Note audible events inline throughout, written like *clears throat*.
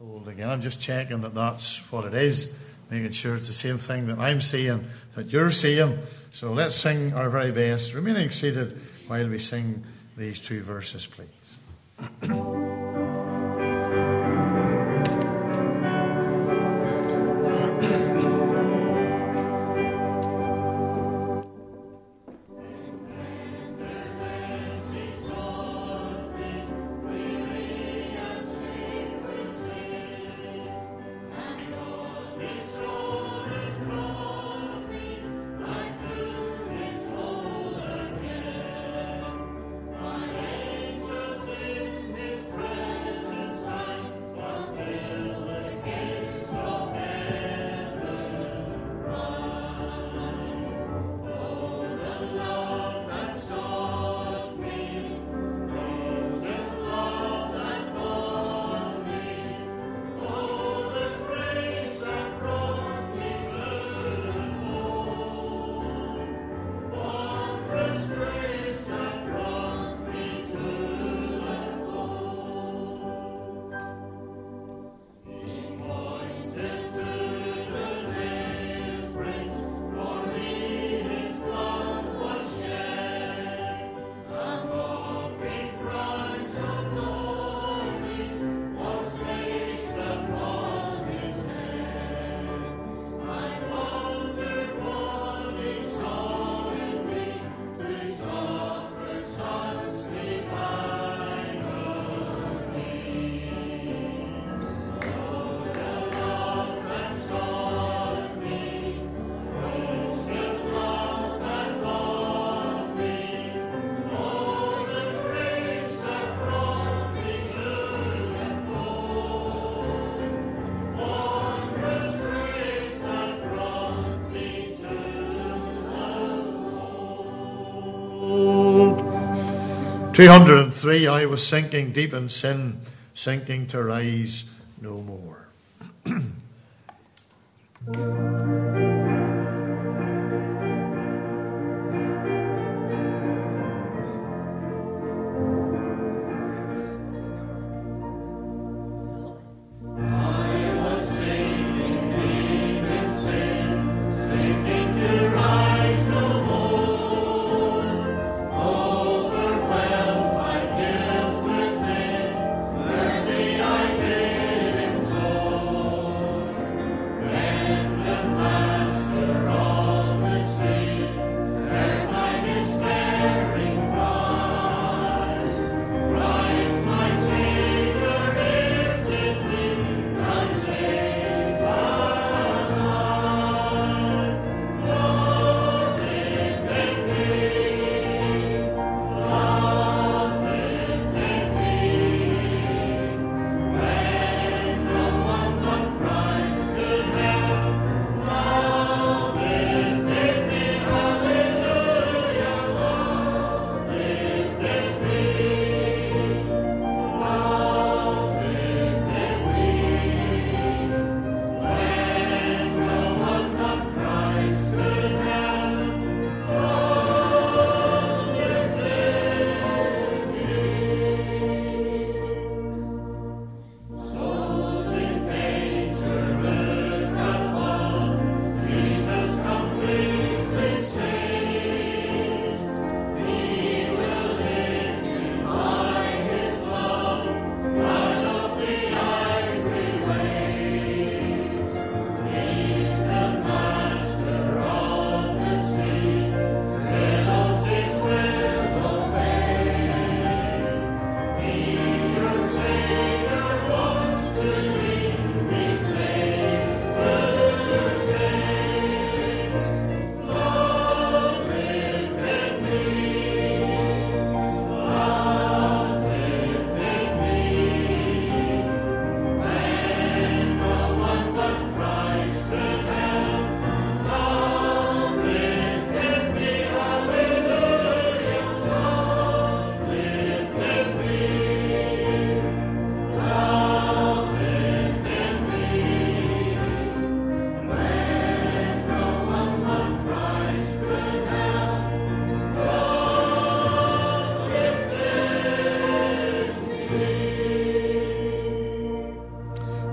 again. I'm just checking that that's what it is, making sure it's the same thing that I'm seeing, that you're seeing. So let's sing our very best, remaining seated while we sing these two verses, please. 303 I was sinking deep in sin, sinking to rise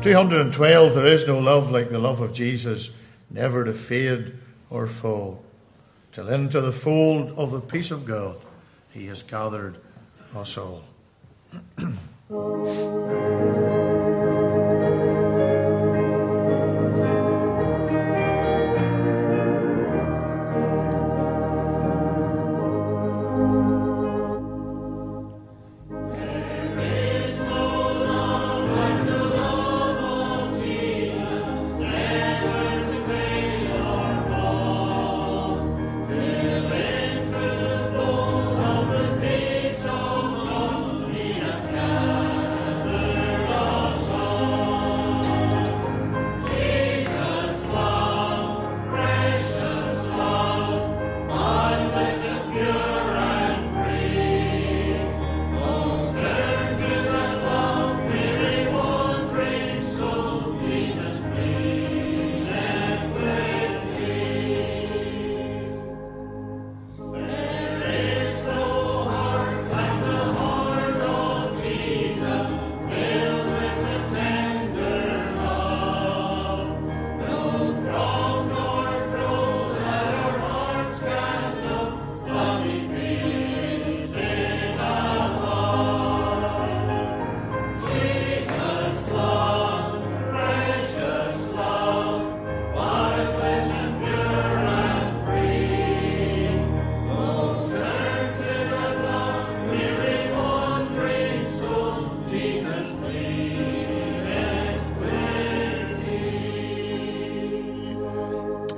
212 There is no love like the love of Jesus, never to fade or fall, till into the fold of the peace of God he has gathered us all. *clears throat*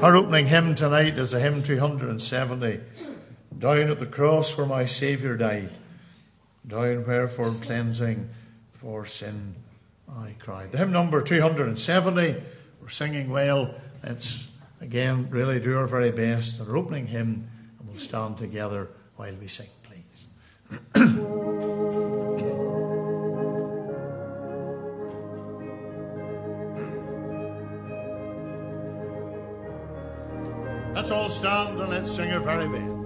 Our opening hymn tonight is the hymn 270. Down at the cross where my Saviour died, down where for cleansing for sin I cried. The hymn number 270, we're singing well. Let's again really do our very best. Our opening hymn, and we'll stand together while we sing, please. *clears throat* Let's all stand and let's sing a very bit.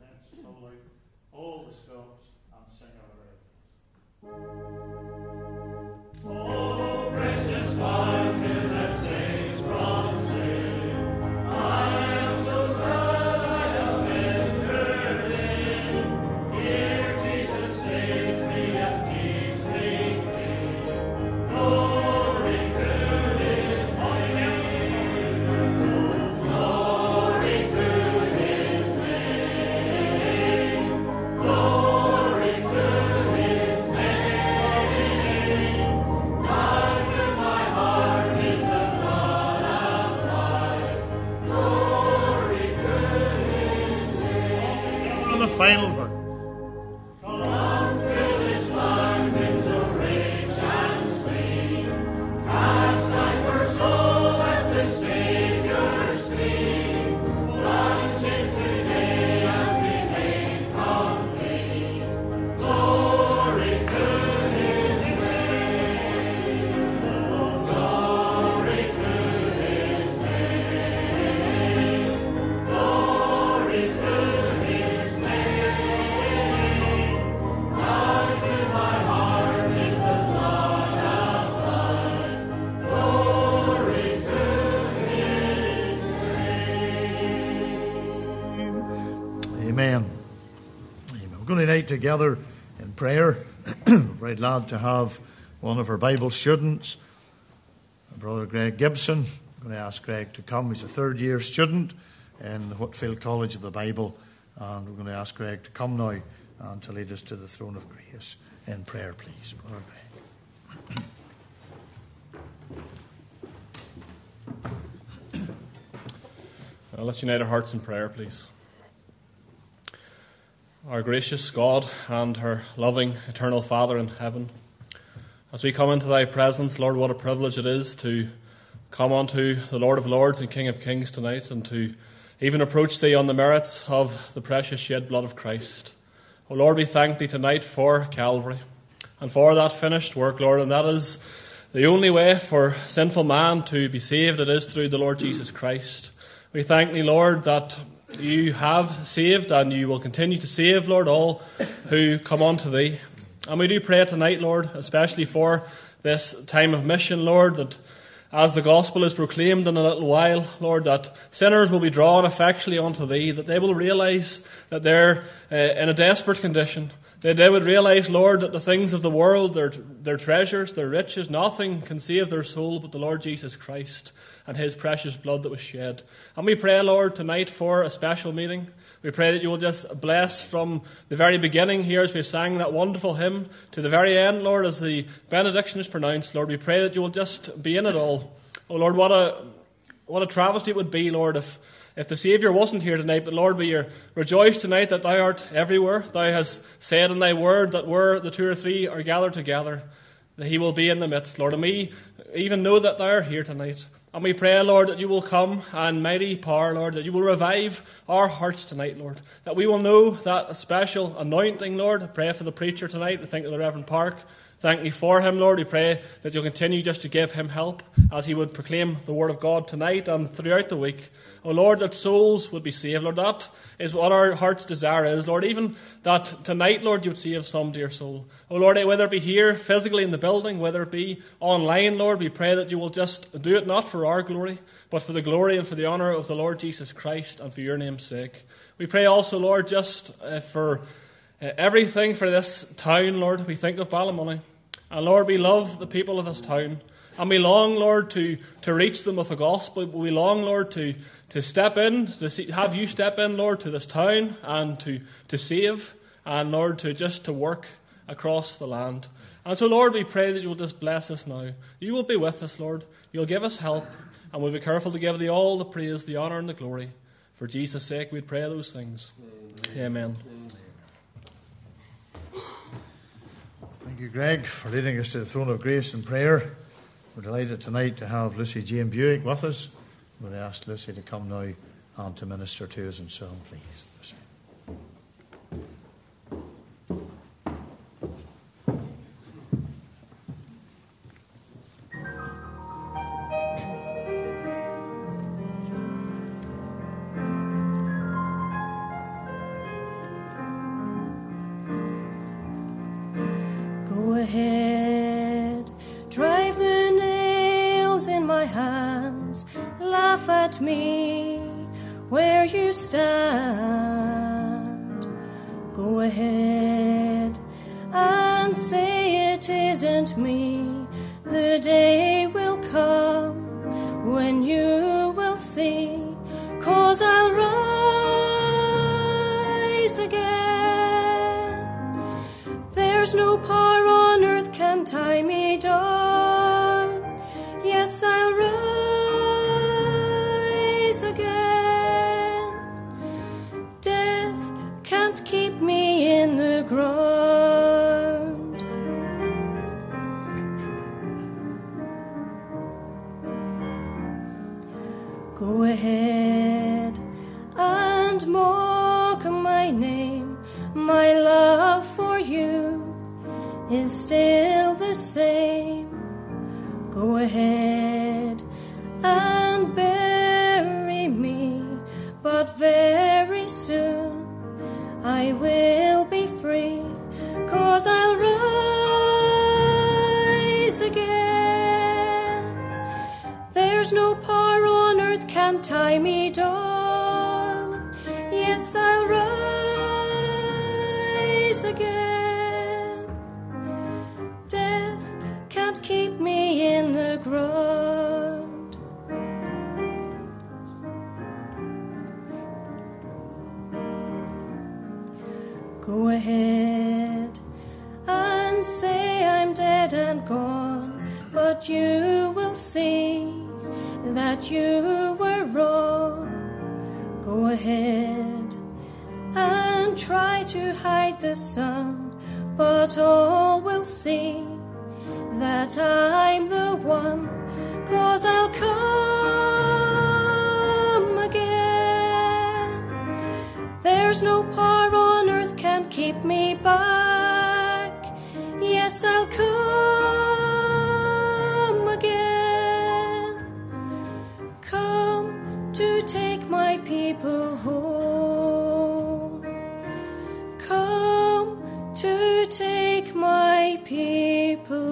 that's holy. All the stops and sing our praise. Oh, precious fountain. To unite together in prayer. *clears throat* Very glad to have one of our Bible students, Brother Greg Gibson. I'm going to ask Greg to come. He's a third year student in the Whitefield College of the Bible. And we're going to ask Greg to come now and to lead us to the throne of grace in prayer, please. Brother Greg. Uh, let's unite our hearts in prayer, please. Our gracious God and our loving eternal Father in heaven, as we come into thy presence, Lord, what a privilege it is to come unto the Lord of Lords and King of Kings tonight and to even approach thee on the merits of the precious shed blood of Christ. O Lord, we thank thee tonight for Calvary and for that finished work, Lord, and that is the only way for sinful man to be saved, it is through the Lord Jesus Christ. We thank thee, Lord, that you have saved and you will continue to save, Lord, all who come unto thee. And we do pray tonight, Lord, especially for this time of mission, Lord, that as the gospel is proclaimed in a little while, Lord, that sinners will be drawn effectually unto thee, that they will realize that they're uh, in a desperate condition. That they would realize, Lord, that the things of the world, their, their treasures, their riches, nothing can save their soul but the Lord Jesus Christ and his precious blood that was shed. And we pray, Lord, tonight for a special meeting. We pray that you will just bless from the very beginning here as we sang that wonderful hymn to the very end, Lord, as the benediction is pronounced. Lord, we pray that you will just be in it all. Oh, Lord, what a, what a travesty it would be, Lord, if, if the Saviour wasn't here tonight. But Lord, we rejoice tonight that thou art everywhere. Thou hast said in thy word that where the two or three are gathered together, that he will be in the midst, Lord. And we even know that thou art here tonight. And we pray, Lord, that you will come and mighty power, Lord, that you will revive our hearts tonight, Lord. That we will know that special anointing, Lord. I pray for the preacher tonight. We think of the Reverend Park. Thank you for him, Lord. We pray that you'll continue just to give him help as he would proclaim the word of God tonight and throughout the week. Oh, Lord, that souls would be saved, Lord. That is what our heart's desire is, Lord. Even that tonight, Lord, you would save some dear soul. Oh, Lord, whether it be here physically in the building, whether it be online, Lord, we pray that you will just do it not for our glory, but for the glory and for the honour of the Lord Jesus Christ and for your name's sake. We pray also, Lord, just uh, for uh, everything for this town, Lord. We think of Ballymoney. And Lord, we love the people of this town. And we long, Lord, to, to reach them with the gospel. We long, Lord, to, to step in, to see, have you step in, Lord, to this town and to, to save, and Lord, to just to work across the land. And so, Lord, we pray that you will just bless us now. You will be with us, Lord. You'll give us help, and we'll be careful to give thee all the praise, the honour, and the glory. For Jesus' sake, we pray those things. Amen. Amen. Thank you, Greg, for leading us to the throne of grace and prayer. We're delighted tonight to have Lucy Jane Buick with us. I'm going to ask Lucy to come now and to minister to us in song, please. Ahead. Drive the nails in my hands. Laugh at me where you stand. people.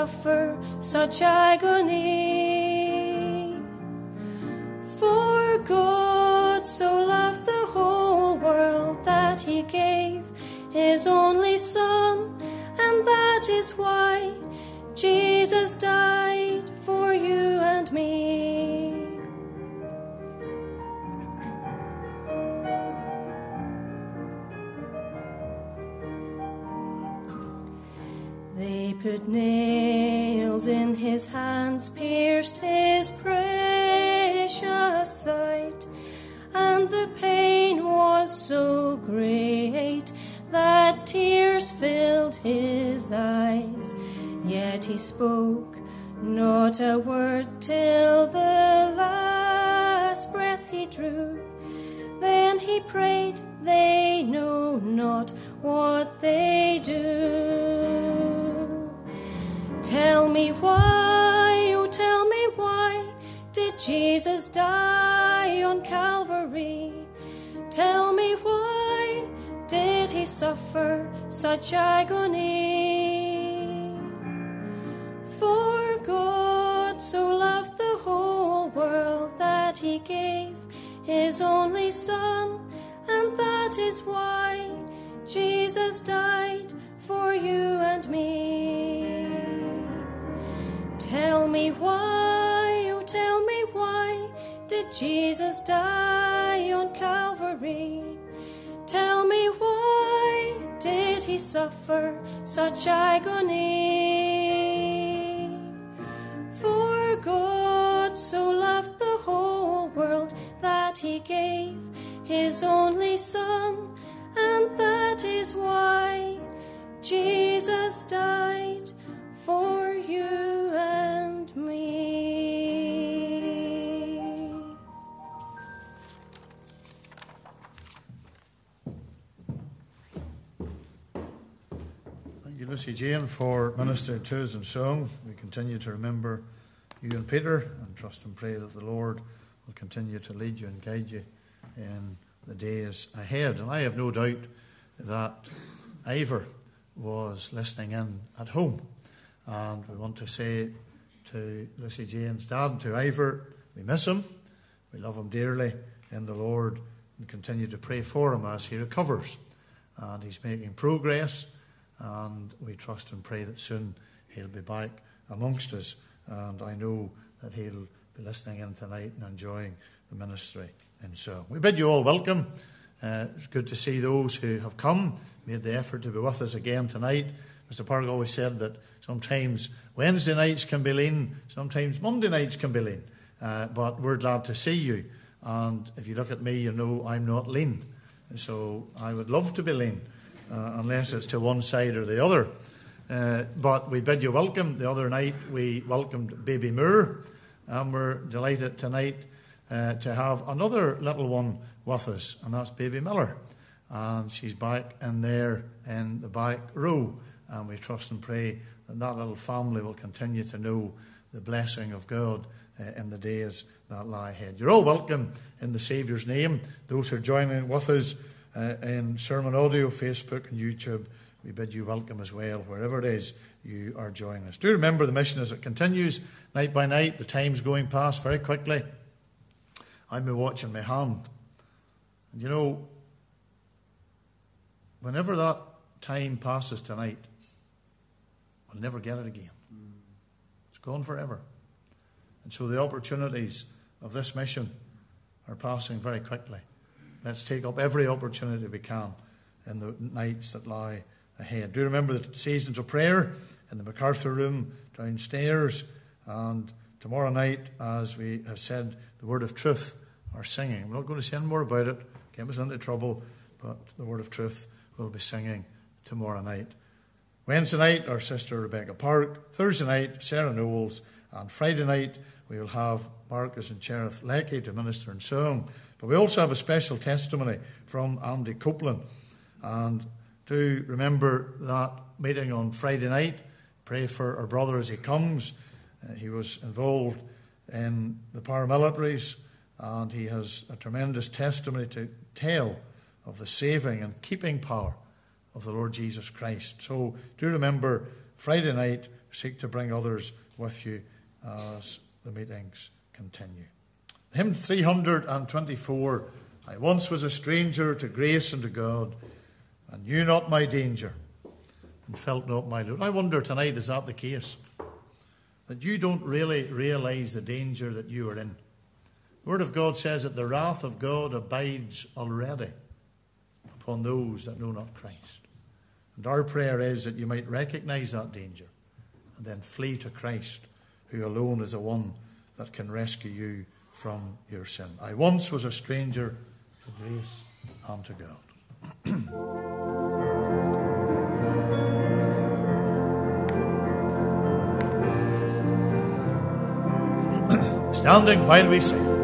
suffer such agony. Put nails in his hands pierced his precious sight, and the pain was so great that tears filled his eyes. Yet he spoke not a word till. suffer such agony. For God so loved the whole world that he gave his only Son, and that is why Jesus died for you and me. Tell me why, oh, tell me why did Jesus die on Calvary? he suffer such agony? For God so loved the whole world that he gave his only Son, and that is why Jesus died. Lucy Jane for Minister to us in song. We continue to remember you and Peter and trust and pray that the Lord will continue to lead you and guide you in the days ahead. And I have no doubt that Ivor was listening in at home. And we want to say to Lucy Jane's dad, and to Ivor, we miss him, we love him dearly in the Lord, and continue to pray for him as he recovers. And he's making progress and we trust and pray that soon he'll be back amongst us. And I know that he'll be listening in tonight and enjoying the ministry. And so we bid you all welcome. Uh, it's good to see those who have come, made the effort to be with us again tonight. Mr. Park always said that sometimes Wednesday nights can be lean, sometimes Monday nights can be lean. Uh, but we're glad to see you. And if you look at me, you know I'm not lean. So I would love to be lean unless it's to one side or the other. Uh, but we bid you welcome. The other night we welcomed Baby Moore, and we're delighted tonight uh, to have another little one with us, and that's Baby Miller. And she's back in there in the back row, and we trust and pray that that little family will continue to know the blessing of God uh, in the days that lie ahead. You're all welcome in the Saviour's name. Those who are joining with us uh, in Sermon Audio, Facebook, and YouTube. We bid you welcome as well, wherever it is you are joining us. Do remember the mission as it continues, night by night. The time's going past very quickly. Been watching my hand. And you know, whenever that time passes tonight, we'll never get it again. It's gone forever. And so the opportunities of this mission are passing very quickly. Let's take up every opportunity we can in the nights that lie ahead. Do remember the seasons of prayer in the MacArthur room downstairs. And tomorrow night, as we have said, the word of truth are singing. We're not going to say any more about it, get us into trouble, but the word of truth will be singing tomorrow night. Wednesday night, our sister Rebecca Park. Thursday night, Sarah Knowles. And Friday night, we will have Marcus and Cherith Lecky to minister in song. But we also have a special testimony from Andy Copeland. And do remember that meeting on Friday night. Pray for our brother as he comes. Uh, he was involved in the paramilitaries and he has a tremendous testimony to tell of the saving and keeping power of the Lord Jesus Christ. So do remember Friday night, seek to bring others with you as the meetings continue. Hymn 324 I once was a stranger to grace and to God, and knew not my danger, and felt not my load. I wonder tonight, is that the case? That you don't really realize the danger that you are in. The Word of God says that the wrath of God abides already upon those that know not Christ. And our prayer is that you might recognize that danger and then flee to Christ, who alone is the one that can rescue you from your sin. I once was a stranger to grace and to God. *clears throat* Standing while we sing.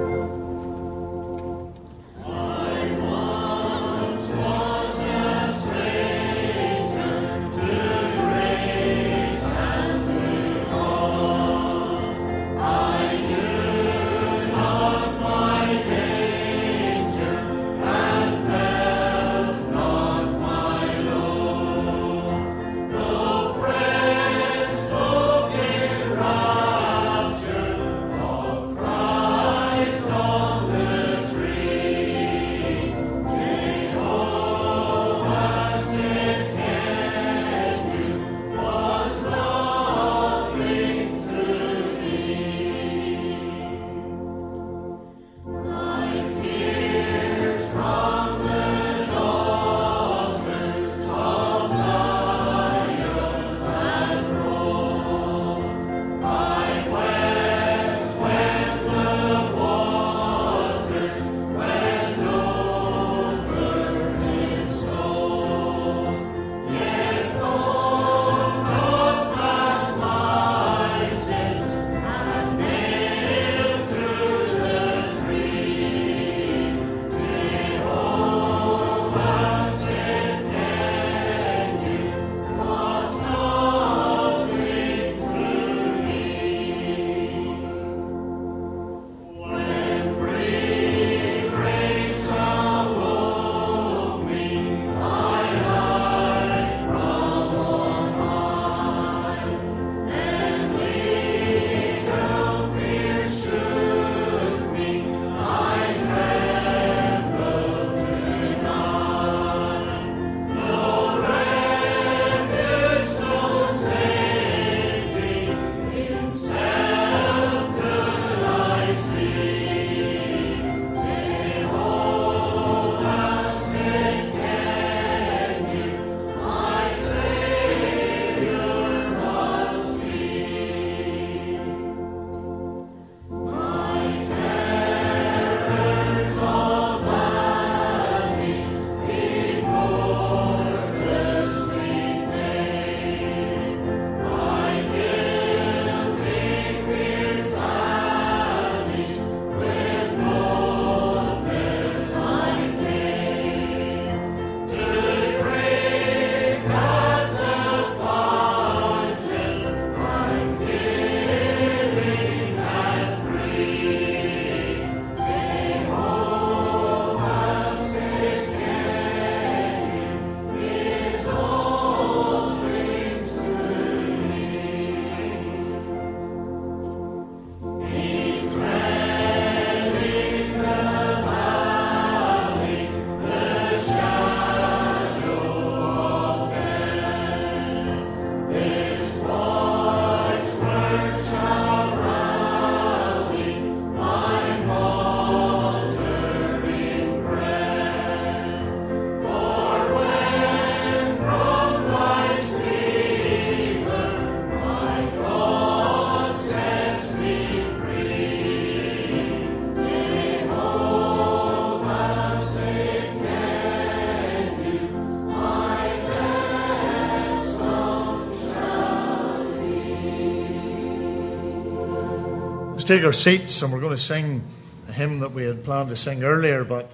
Take our seats and we're going to sing a hymn that we had planned to sing earlier, but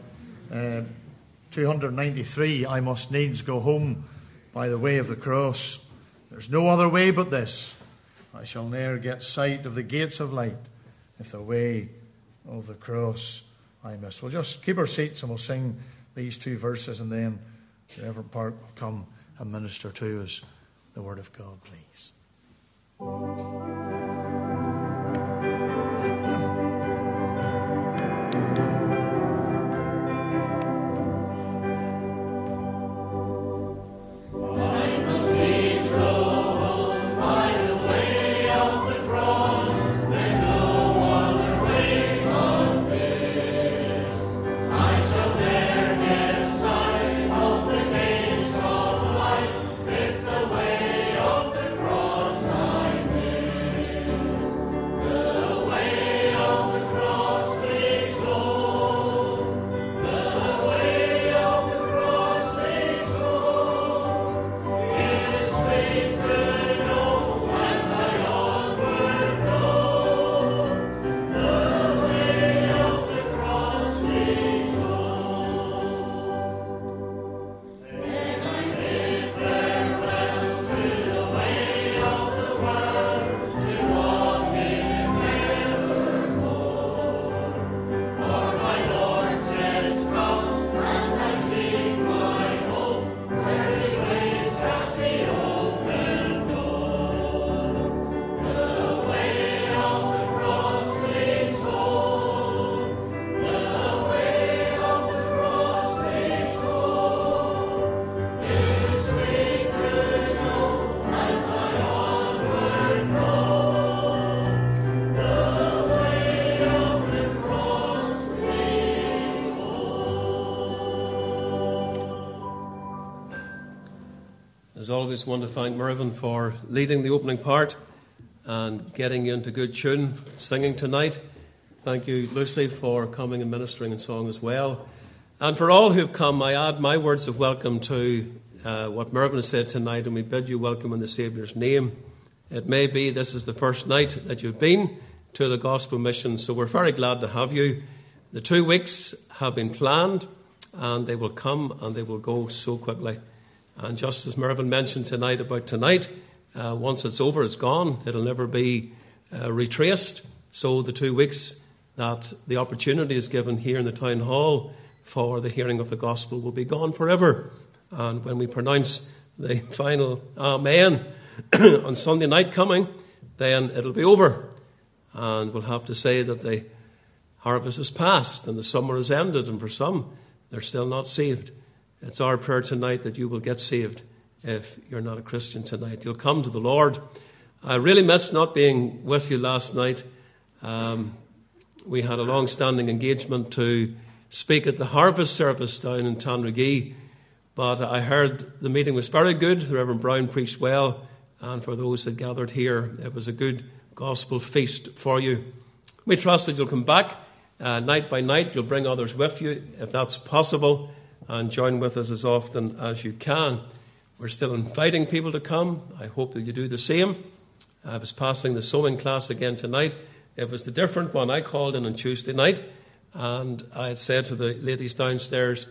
uh, 293 I must needs go home by the way of the cross. There's no other way but this. I shall ne'er get sight of the gates of light if the way of the cross I miss. We'll just keep our seats and we'll sing these two verses and then the Reverend Park will come and minister to us the Word of God, please. Always, want to thank Mervyn for leading the opening part and getting you into good tune, singing tonight. Thank you, Lucy, for coming and ministering in song as well. And for all who've come, I add my words of welcome to uh, what Mervyn has said tonight, and we bid you welcome in the Saviour's name. It may be this is the first night that you've been to the gospel mission, so we're very glad to have you. The two weeks have been planned, and they will come and they will go so quickly. And just as Mervyn mentioned tonight about tonight, uh, once it's over, it's gone. It'll never be uh, retraced. So the two weeks that the opportunity is given here in the town hall for the hearing of the gospel will be gone forever. And when we pronounce the *laughs* final Amen *clears throat* on Sunday night coming, then it'll be over. And we'll have to say that the harvest is past and the summer is ended, and for some, they're still not saved. It's our prayer tonight that you will get saved if you're not a Christian tonight. You'll come to the Lord. I really missed not being with you last night. Um, we had a long standing engagement to speak at the harvest service down in Tandragee, but I heard the meeting was very good. The Reverend Brown preached well, and for those that gathered here, it was a good gospel feast for you. We trust that you'll come back uh, night by night. You'll bring others with you if that's possible and join with us as often as you can. We're still inviting people to come. I hope that you do the same. I was passing the sewing class again tonight. It was the different one. I called in on Tuesday night and I had said to the ladies downstairs,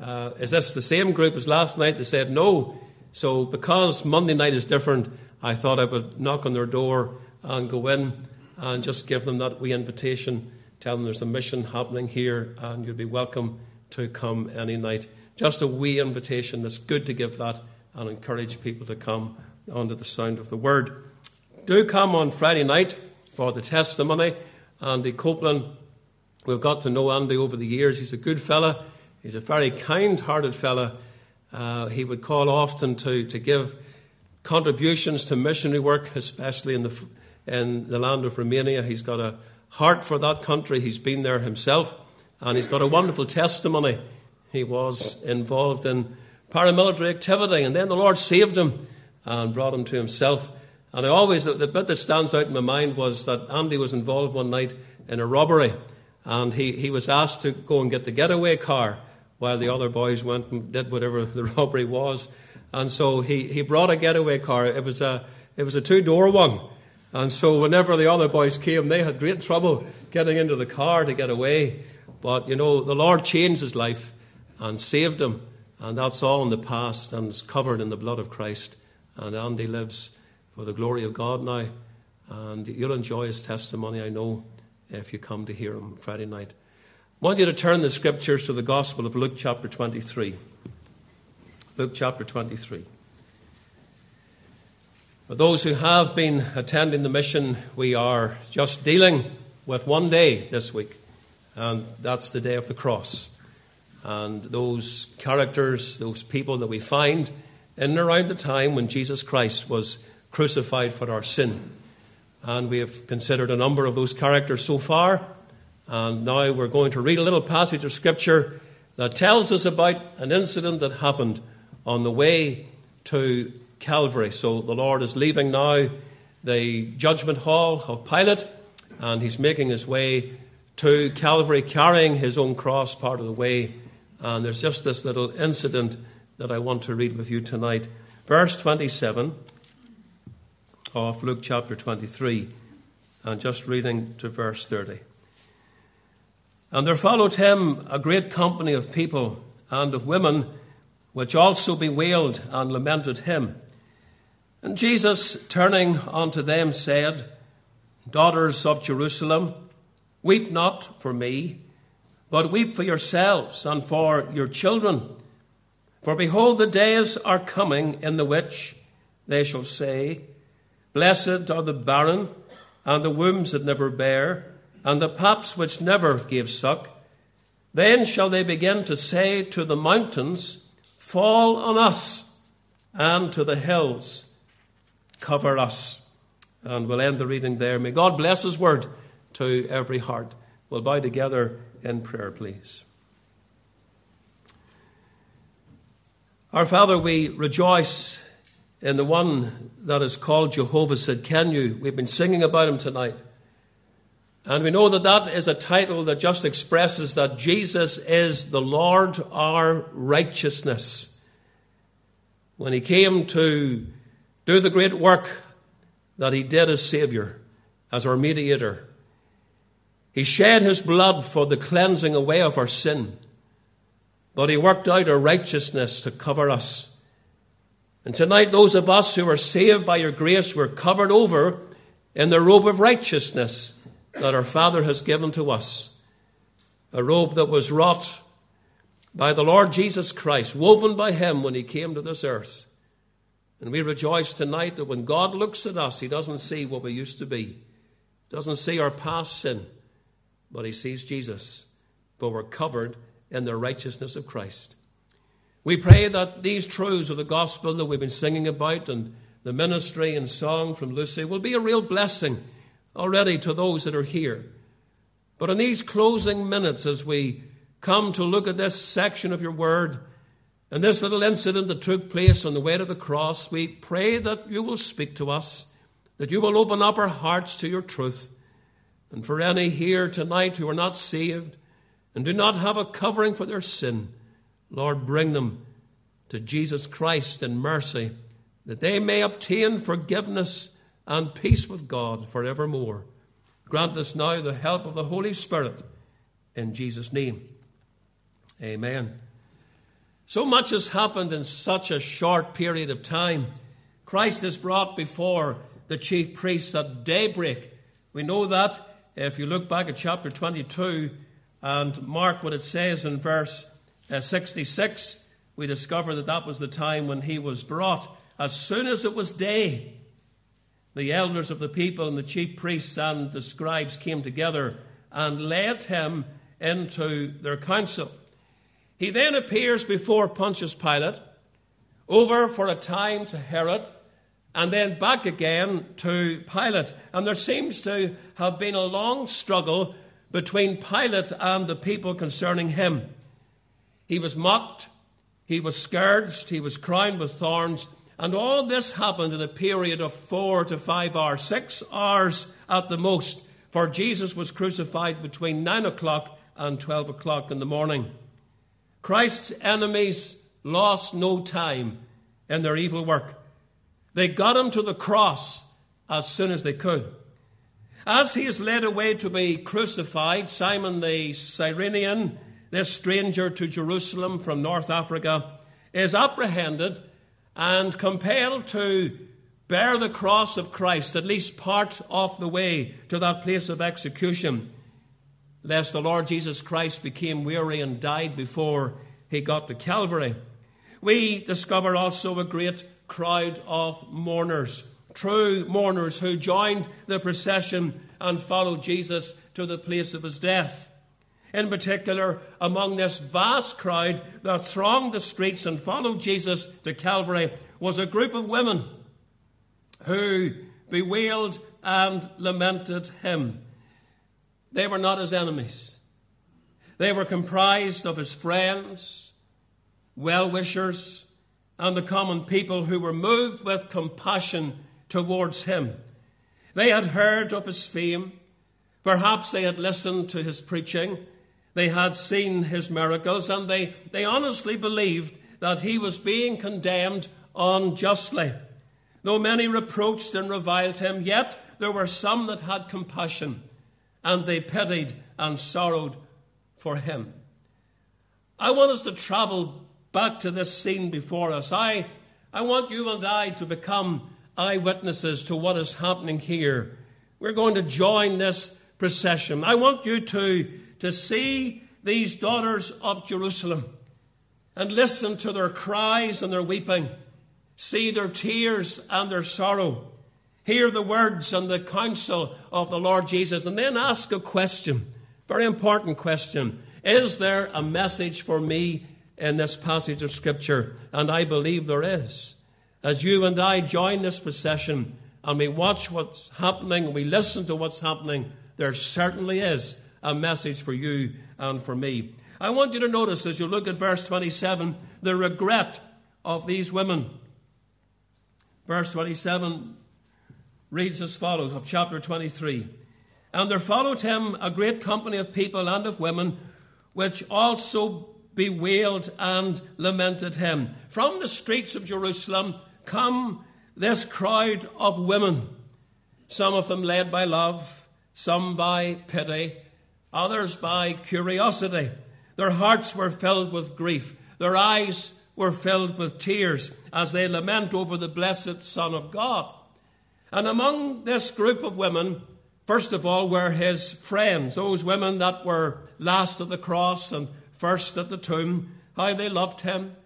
uh, Is this the same group as last night? They said, No. So, because Monday night is different, I thought I would knock on their door and go in and just give them that wee invitation, tell them there's a mission happening here and you'll be welcome to come any night. Just a wee invitation. It's good to give that and encourage people to come under the sound of the word. Do come on Friday night for the testimony. Andy Copeland, we've got to know Andy over the years. He's a good fella. He's a very kind-hearted fella. Uh, he would call often to, to give contributions to missionary work, especially in the, in the land of Romania. He's got a heart for that country. He's been there himself. And he's got a wonderful testimony. He was involved in paramilitary activity, and then the Lord saved him and brought him to himself. And I always, the, the bit that stands out in my mind was that Andy was involved one night in a robbery, and he, he was asked to go and get the getaway car while the other boys went and did whatever the *laughs* robbery was. And so he, he brought a getaway car. It was a, it was a two door one. And so, whenever the other boys came, they had great trouble getting into the car to get away. But, you know, the Lord changed his life and saved him. And that's all in the past and is covered in the blood of Christ. And Andy lives for the glory of God now. And you'll enjoy his testimony, I know, if you come to hear him Friday night. I want you to turn the scriptures to the Gospel of Luke chapter 23. Luke chapter 23. For those who have been attending the mission, we are just dealing with one day this week, and that's the day of the cross. And those characters, those people that we find in and around the time when Jesus Christ was crucified for our sin. And we have considered a number of those characters so far. And now we're going to read a little passage of Scripture that tells us about an incident that happened on the way to Calvary. So the Lord is leaving now the judgment hall of Pilate, and he's making his way to Calvary, carrying his own cross part of the way. And there's just this little incident that I want to read with you tonight. Verse 27 of Luke chapter 23, and just reading to verse 30. And there followed him a great company of people and of women, which also bewailed and lamented him. And Jesus, turning unto them, said, Daughters of Jerusalem, weep not for me, but weep for yourselves and for your children. For behold, the days are coming in the which they shall say, Blessed are the barren, and the wombs that never bear, and the paps which never gave suck. Then shall they begin to say to the mountains, Fall on us, and to the hills, Cover us. And we'll end the reading there. May God bless His word to every heart. We'll bow together in prayer, please. Our Father, we rejoice in the one that is called Jehovah Tsidkenu? We've been singing about him tonight. And we know that that is a title that just expresses that Jesus is the Lord our righteousness. When he came to do the great work that he did as Savior, as our mediator, he shed his blood for the cleansing away of our sin, but he worked out a righteousness to cover us. And tonight, those of us who are saved by your grace were covered over in the robe of righteousness that our Father has given to us. A robe that was wrought by the Lord Jesus Christ, woven by him when he came to this earth. And we rejoice tonight that when God looks at us, he doesn't see what we used to be, doesn't see our past sin, but he sees Jesus, for we're covered in the righteousness of Christ. We pray that these truths of the gospel that we've been singing about and the ministry and song from Lucy will be a real blessing already to those that are here. But in these closing minutes, as we come to look at this section of your word and this little incident that took place on the way to the cross, we pray that you will speak to us, that you will open up our hearts to your truth. And for any here tonight who are not saved and do not have a covering for their sin, Lord, bring them to Jesus Christ in mercy, that they may obtain forgiveness and peace with God forevermore. Grant us now the help of the Holy Spirit in Jesus' name. Amen. So much has happened in such a short period of time. Christ is brought before the chief priests at daybreak. We know that if you look back at chapter 22 and mark what it says in verse uh, 66, we discover that that was the time when he was brought. As soon as it was day, the elders of the people and the chief priests and the scribes came together and led him into their council. He then appears before Pontius Pilate, over for a time to Herod, and then back again to Pilate. And there seems to have been a long struggle between Pilate and the people concerning him. He was mocked, he was scourged, he was crowned with thorns, and all this happened in a period of four to five hours, six hours at the most, for Jesus was crucified between nine o'clock and twelve o'clock in the morning. Christ's enemies lost no time in their evil work. They got him to the cross as soon as they could. As he is led away to be crucified, Simon the Cyrenian, this stranger to Jerusalem from North Africa, is apprehended and compelled to bear the cross of Christ, at least part of the way to that place of execution, lest the Lord Jesus Christ became weary and died before he got to Calvary. We discover also a great crowd of mourners, true mourners who joined the procession and followed Jesus to the place of his death. In particular, among this vast crowd that thronged the streets and followed Jesus to Calvary was a group of women who bewailed and lamented him. They were not his enemies. They were comprised of his friends, well wishers, and the common people who were moved with compassion towards him. They had heard of his fame. Perhaps they had listened to his preaching. They had seen his miracles, and they, they honestly believed that he was being condemned unjustly. Though many reproached and reviled him, yet there were some that had compassion, and they pitied and sorrowed for him. I want us to travel back to this scene before us. I, I want you and I to become eyewitnesses to what is happening here. We're going to join this procession. I want you to, to see these daughters of Jerusalem and listen to their cries and their weeping, see their tears and their sorrow, hear the words and the counsel of the Lord Jesus, and then ask a question, very important question. Is there a message for me in this passage of Scripture, and I believe there is. As you and I join this procession and we watch what's happening, we listen to what's happening, there certainly is a message for you and for me. I want you to notice as you look at verse 27 the regret of these women. Verse 27 reads as follows of chapter 23 And there followed him a great company of people and of women, which also bewailed and lamented him. From the streets of Jerusalem come this crowd of women, some of them led by love, some by pity, others by curiosity. Their hearts were filled with grief, their eyes were filled with tears as they lament over the blessed Son of God. And among this group of women, first of all, were his friends, those women that were last at the cross and first at the tomb, how they loved him,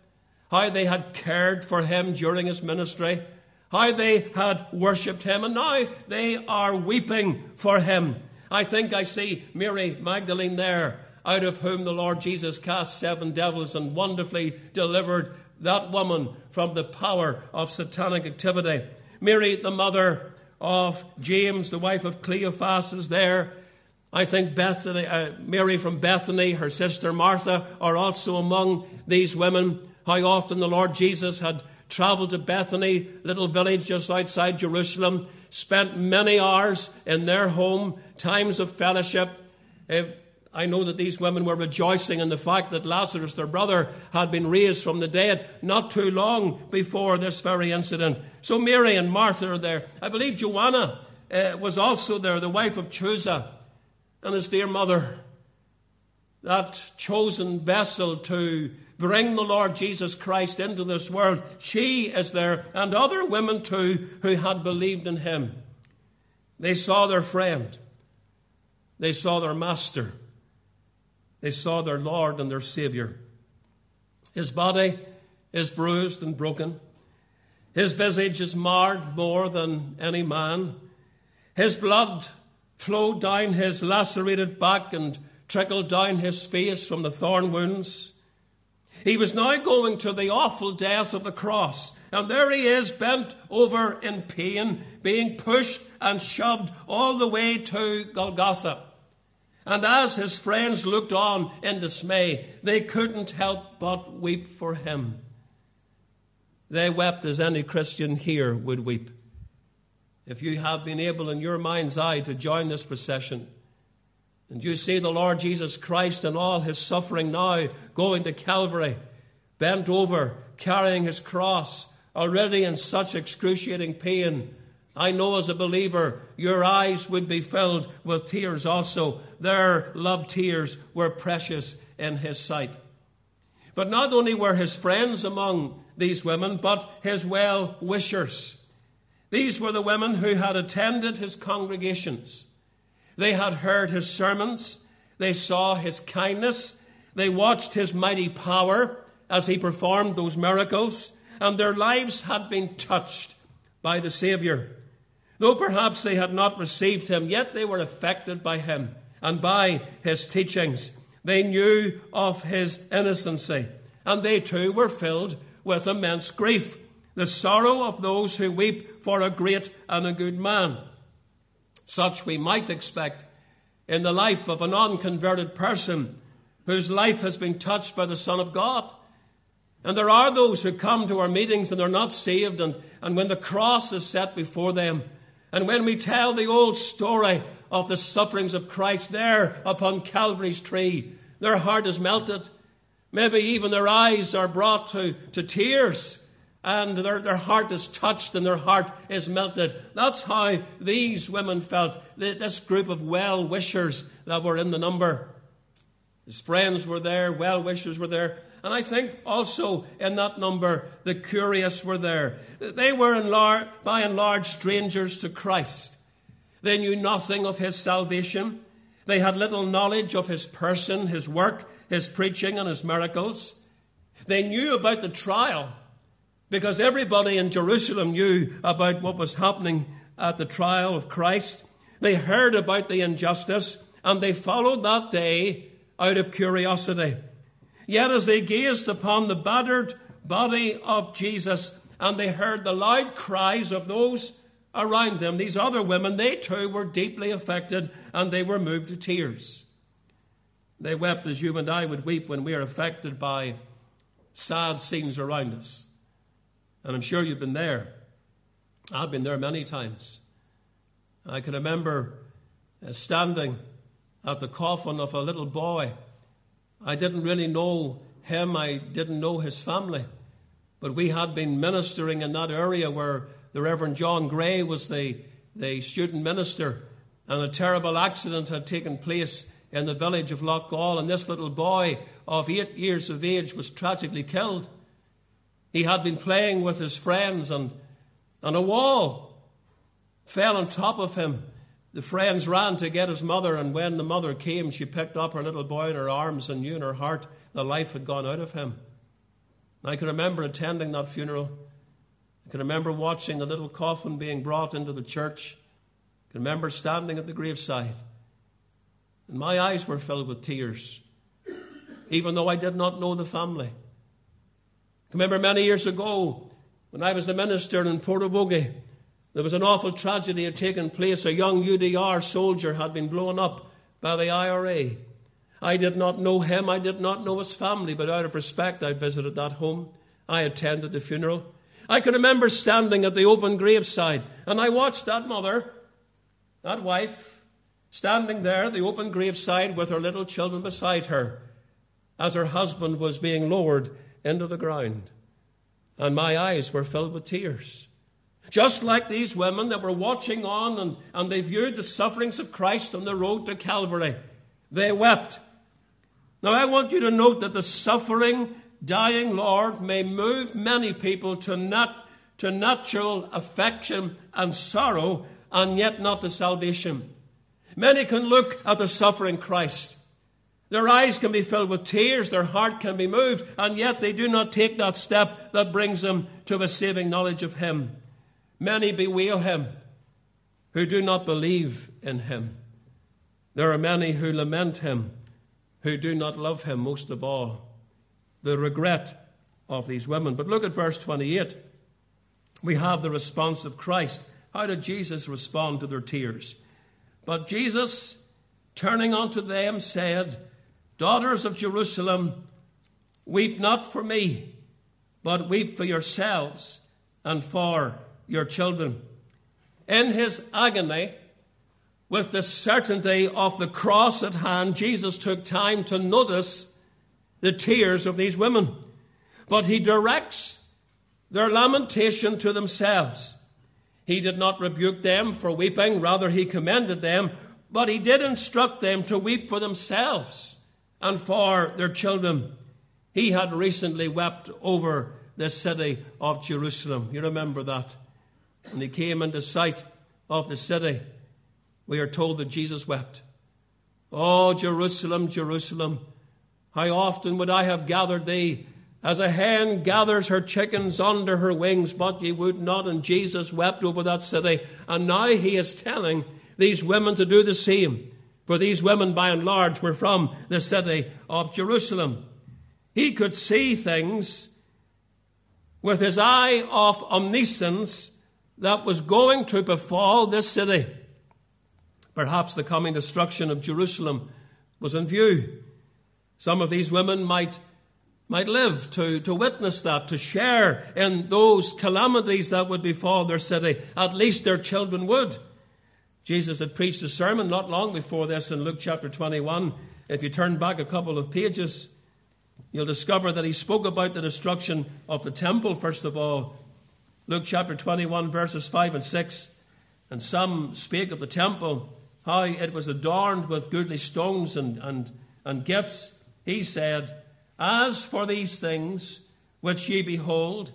how they had cared for him during his ministry, how they had worshipped him, and now they are weeping for him. I think I see Mary Magdalene there, out of whom the Lord Jesus cast seven devils and wonderfully delivered that woman from the power of satanic activity. Mary, the mother of James, the wife of Cleophas, is there. I think Bethany, uh, Mary from Bethany, her sister Martha, are also among these women. How often the Lord Jesus had traveled to Bethany, little village just outside Jerusalem, spent many hours in their home, times of fellowship. Uh, I know that these women were rejoicing in the fact that Lazarus, their brother, had been raised from the dead not too long before this very incident. So Mary and Martha are there. I believe Joanna uh, was also there, the wife of Chuza and his dear mother, that chosen vessel to bring the Lord Jesus Christ into this world, she is there, and other women too who had believed in him. They saw their friend, they saw their master, they saw their Lord and their Savior. His body is bruised and broken. His visage is marred more than any man. His blood flowed down his lacerated back and trickled down his face from the thorn wounds. He was now going to the awful death of the cross. And there he is, bent over in pain, being pushed and shoved all the way to Golgotha. And as his friends looked on in dismay, they couldn't help but weep for him. They wept as any Christian here would weep if you have been able in your mind's eye to join this procession, and you see the Lord Jesus Christ and all his suffering now going to Calvary, bent over, carrying his cross, already in such excruciating pain, I know as a believer, your eyes would be filled with tears also. Their love tears were precious in his sight. But not only were his friends among these women, but his well wishers. These were the women who had attended his congregations. They had heard his sermons, they saw his kindness, they watched his mighty power as he performed those miracles, and their lives had been touched by the Saviour. Though perhaps they had not received him, yet they were affected by him and by his teachings. They knew of his innocency, and they too were filled with immense grief, the sorrow of those who weep for a great and a good man. Such we might expect in the life of an unconverted person whose life has been touched by the Son of God. And there are those who come to our meetings and they're not saved, and, and when the cross is set before them, and when we tell the old story of the sufferings of Christ there upon Calvary's tree, their heart is melted. Maybe even their eyes are brought to, to tears and their, their heart is touched and their heart is melted. That's how these women felt, this group of well wishers that were in the number. His friends were there, well wishers were there. And I think also in that number, the curious were there. They were in lar- by and large strangers to Christ. They knew nothing of his salvation. They had little knowledge of his person, his work, his preaching, and his miracles. They knew about the trial because everybody in Jerusalem knew about what was happening at the trial of Christ. They heard about the injustice and they followed that day out of curiosity. Yet as they gazed upon the battered body of Jesus and they heard the loud cries of those around them, these other women, they too were deeply affected and they were moved to tears. They wept as you and I would weep when we are affected by sad scenes around us. And I'm sure you've been there. I've been there many times. I can remember uh, standing at the coffin of a little boy I didn't really know him, I didn't know his family. But we had been ministering in that area where the Reverend John Gray was the, the student minister, and a terrible accident had taken place in the village of Loughgall, and this little boy of eight years of age was tragically killed. He had been playing with his friends, and, and a wall fell on top of him the friends ran to get his mother, and when the mother came, she picked up her little boy in her arms and knew in her heart the life had gone out of him. I can remember attending that funeral. I can remember watching the little coffin being brought into the church. I can remember standing at the graveside. And my eyes were filled with tears, even though I did not know the family. I remember many years ago when I was the minister in Portavogie there was an awful tragedy had taken place. A young UDR soldier had been blown up by the IRA. I did not know him, I did not know his family, but out of respect, I visited that home. I attended the funeral. I can remember standing at the open graveside, and I watched that mother, that wife, standing there the open graveside with her little children beside her as her husband was being lowered into the ground. And my eyes were filled with tears. Just like these women that were watching on and, and they viewed the sufferings of Christ on the road to Calvary, they wept. Now, I want you to note that the suffering, dying Lord may move many people to, nat- to natural affection and sorrow, and yet not to salvation. Many can look at the suffering Christ. Their eyes can be filled with tears, their heart can be moved, and yet they do not take that step that brings them to a saving knowledge of Him. Many bewail him who do not believe in him. There are many who lament him who do not love him most of all. The regret of these women. But look at verse 28. We have the response of Christ. How did Jesus respond to their tears? But Jesus, turning unto them, said, Daughters of Jerusalem, weep not for me, but weep for yourselves and for your children. In his agony, with the certainty of the cross at hand, Jesus took time to notice the tears of these women. But he directs their lamentation to themselves. He did not rebuke them for weeping, rather, he commended them, but he did instruct them to weep for themselves and for their children. He had recently wept over the city of Jerusalem. You remember that? When he came into sight of the city, we are told that Jesus wept. Oh, Jerusalem, Jerusalem, how often would I have gathered thee as a hen gathers her chickens under her wings, but ye would not. And Jesus wept over that city. And now he is telling these women to do the same. For these women, by and large, were from the city of Jerusalem. He could see things with his eye of omniscience that was going to befall this city. Perhaps the coming destruction of Jerusalem was in view. Some of these women might might live to, to witness that, to share in those calamities that would befall their city. At least their children would. Jesus had preached a sermon not long before this in Luke chapter 21. If you turn back a couple of pages, you'll discover that he spoke about the destruction of the temple, first of all. Luke chapter 21, verses 5 and 6. And some spake of the temple, how it was adorned with goodly stones and, and, and gifts. He said, as for these things which ye behold,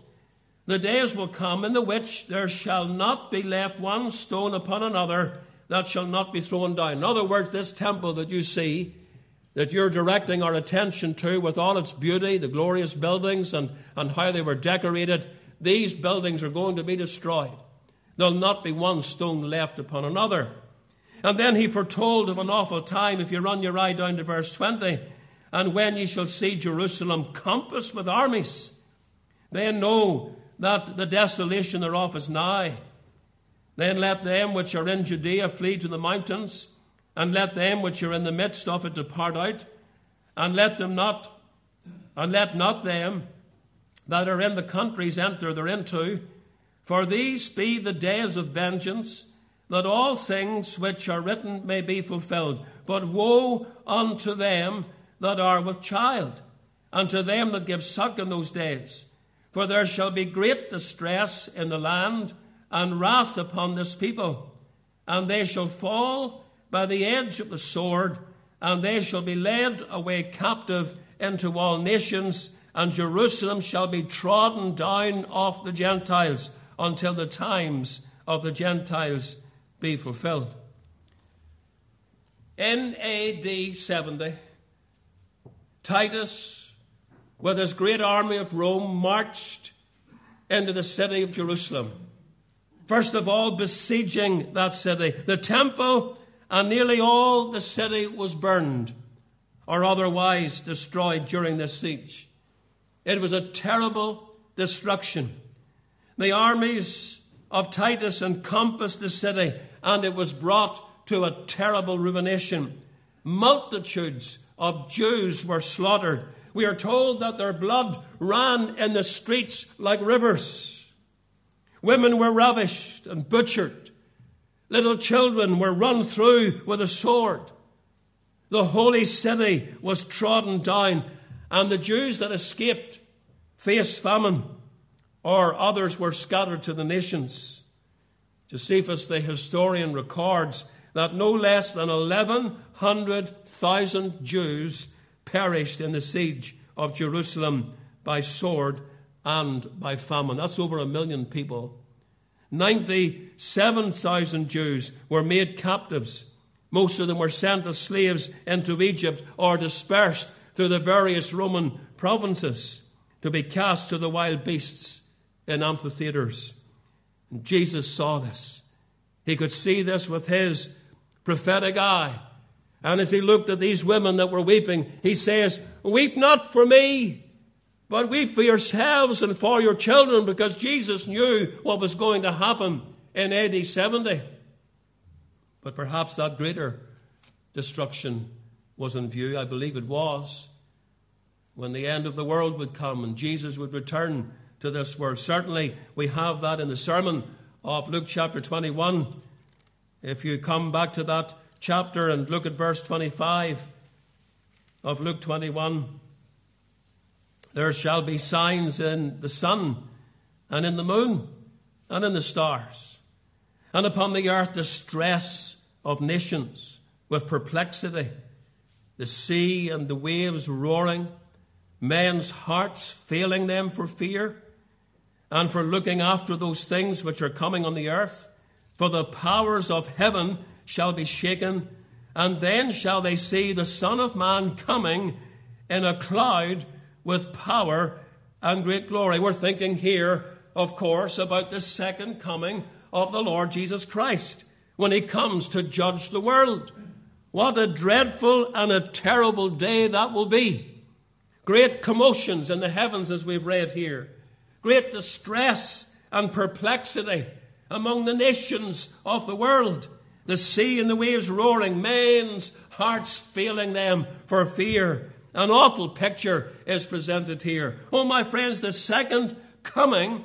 the days will come in the which there shall not be left one stone upon another that shall not be thrown down. In other words, this temple that you see, that you're directing our attention to with all its beauty, the glorious buildings, and, and how they were decorated, these buildings are going to be destroyed. There'll not be one stone left upon another. And then he foretold of an awful time, if you run your eye down to verse 20 and when ye shall see Jerusalem compassed with armies, then know that the desolation thereof is nigh. Then let them which are in Judea flee to the mountains, and let them which are in the midst of it depart out, and let them not, and let not them that are in the countries enter thereinto. For these be the days of vengeance, that all things which are written may be fulfilled. But woe unto them that are with child, and to them that give suck in those days. For there shall be great distress in the land, and wrath upon this people. And they shall fall by the edge of the sword, and they shall be led away captive into all nations, and Jerusalem shall be trodden down of the Gentiles until the times of the Gentiles be fulfilled. In AD 70, Titus, with his great army of Rome, marched into the city of Jerusalem. First of all, besieging that city. The temple and nearly all the city was burned or otherwise destroyed during this siege. It was a terrible destruction. The armies of Titus encompassed the city and it was brought to a terrible ruination. Multitudes of Jews were slaughtered. We are told that their blood ran in the streets like rivers. Women were ravished and butchered. Little children were run through with a sword. The holy city was trodden down, and the Jews that escaped faced famine, or others were scattered to the nations. Josephus, the historian, records that no less than 1100,000 Jews perished in the siege of Jerusalem by sword and by famine. That's over a million people. 97,000 Jews were made captives. Most of them were sent as slaves into Egypt or dispersed through the various Roman provinces to be cast to the wild beasts in amphitheaters. Jesus saw this. He could see this with his prophetic eye. And as he looked at these women that were weeping, he says, Weep not for me, but weep for yourselves and for your children, because Jesus knew what was going to happen in AD 70. But perhaps that greater destruction was in view. I believe it was. When the end of the world would come and Jesus would return to this world. Certainly, we have that in the sermon of Luke chapter 21 if you come back to that chapter and look at verse 25 of Luke 21, there shall be signs in the sun and in the moon and in the stars, and upon the earth distress of nations with perplexity, the sea and the waves roaring, men's hearts failing them for fear and for looking after those things which are coming on the earth. For the powers of heaven shall be shaken, and then shall they see the Son of Man coming in a cloud with power and great glory. We're thinking here, of course, about the second coming of the Lord Jesus Christ when he comes to judge the world. What a dreadful and a terrible day that will be. Great commotions in the heavens, as we've read here. Great distress and perplexity among the nations of the world. The sea and the waves roaring, men's hearts failing them for fear. An awful picture is presented here. Oh, my friends, the second coming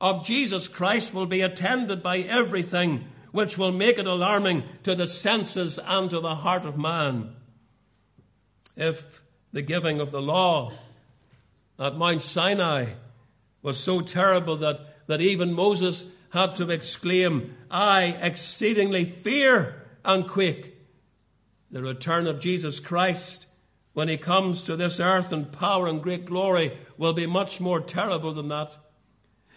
of Jesus Christ will be attended by everything which will make it alarming to the senses and to the heart of man. If the giving of the law at Mount Sinai was so terrible that, that even Moses had to exclaim, I exceedingly fear and quake. The return of Jesus Christ, when he comes to this earth in power and great glory, will be much more terrible than that.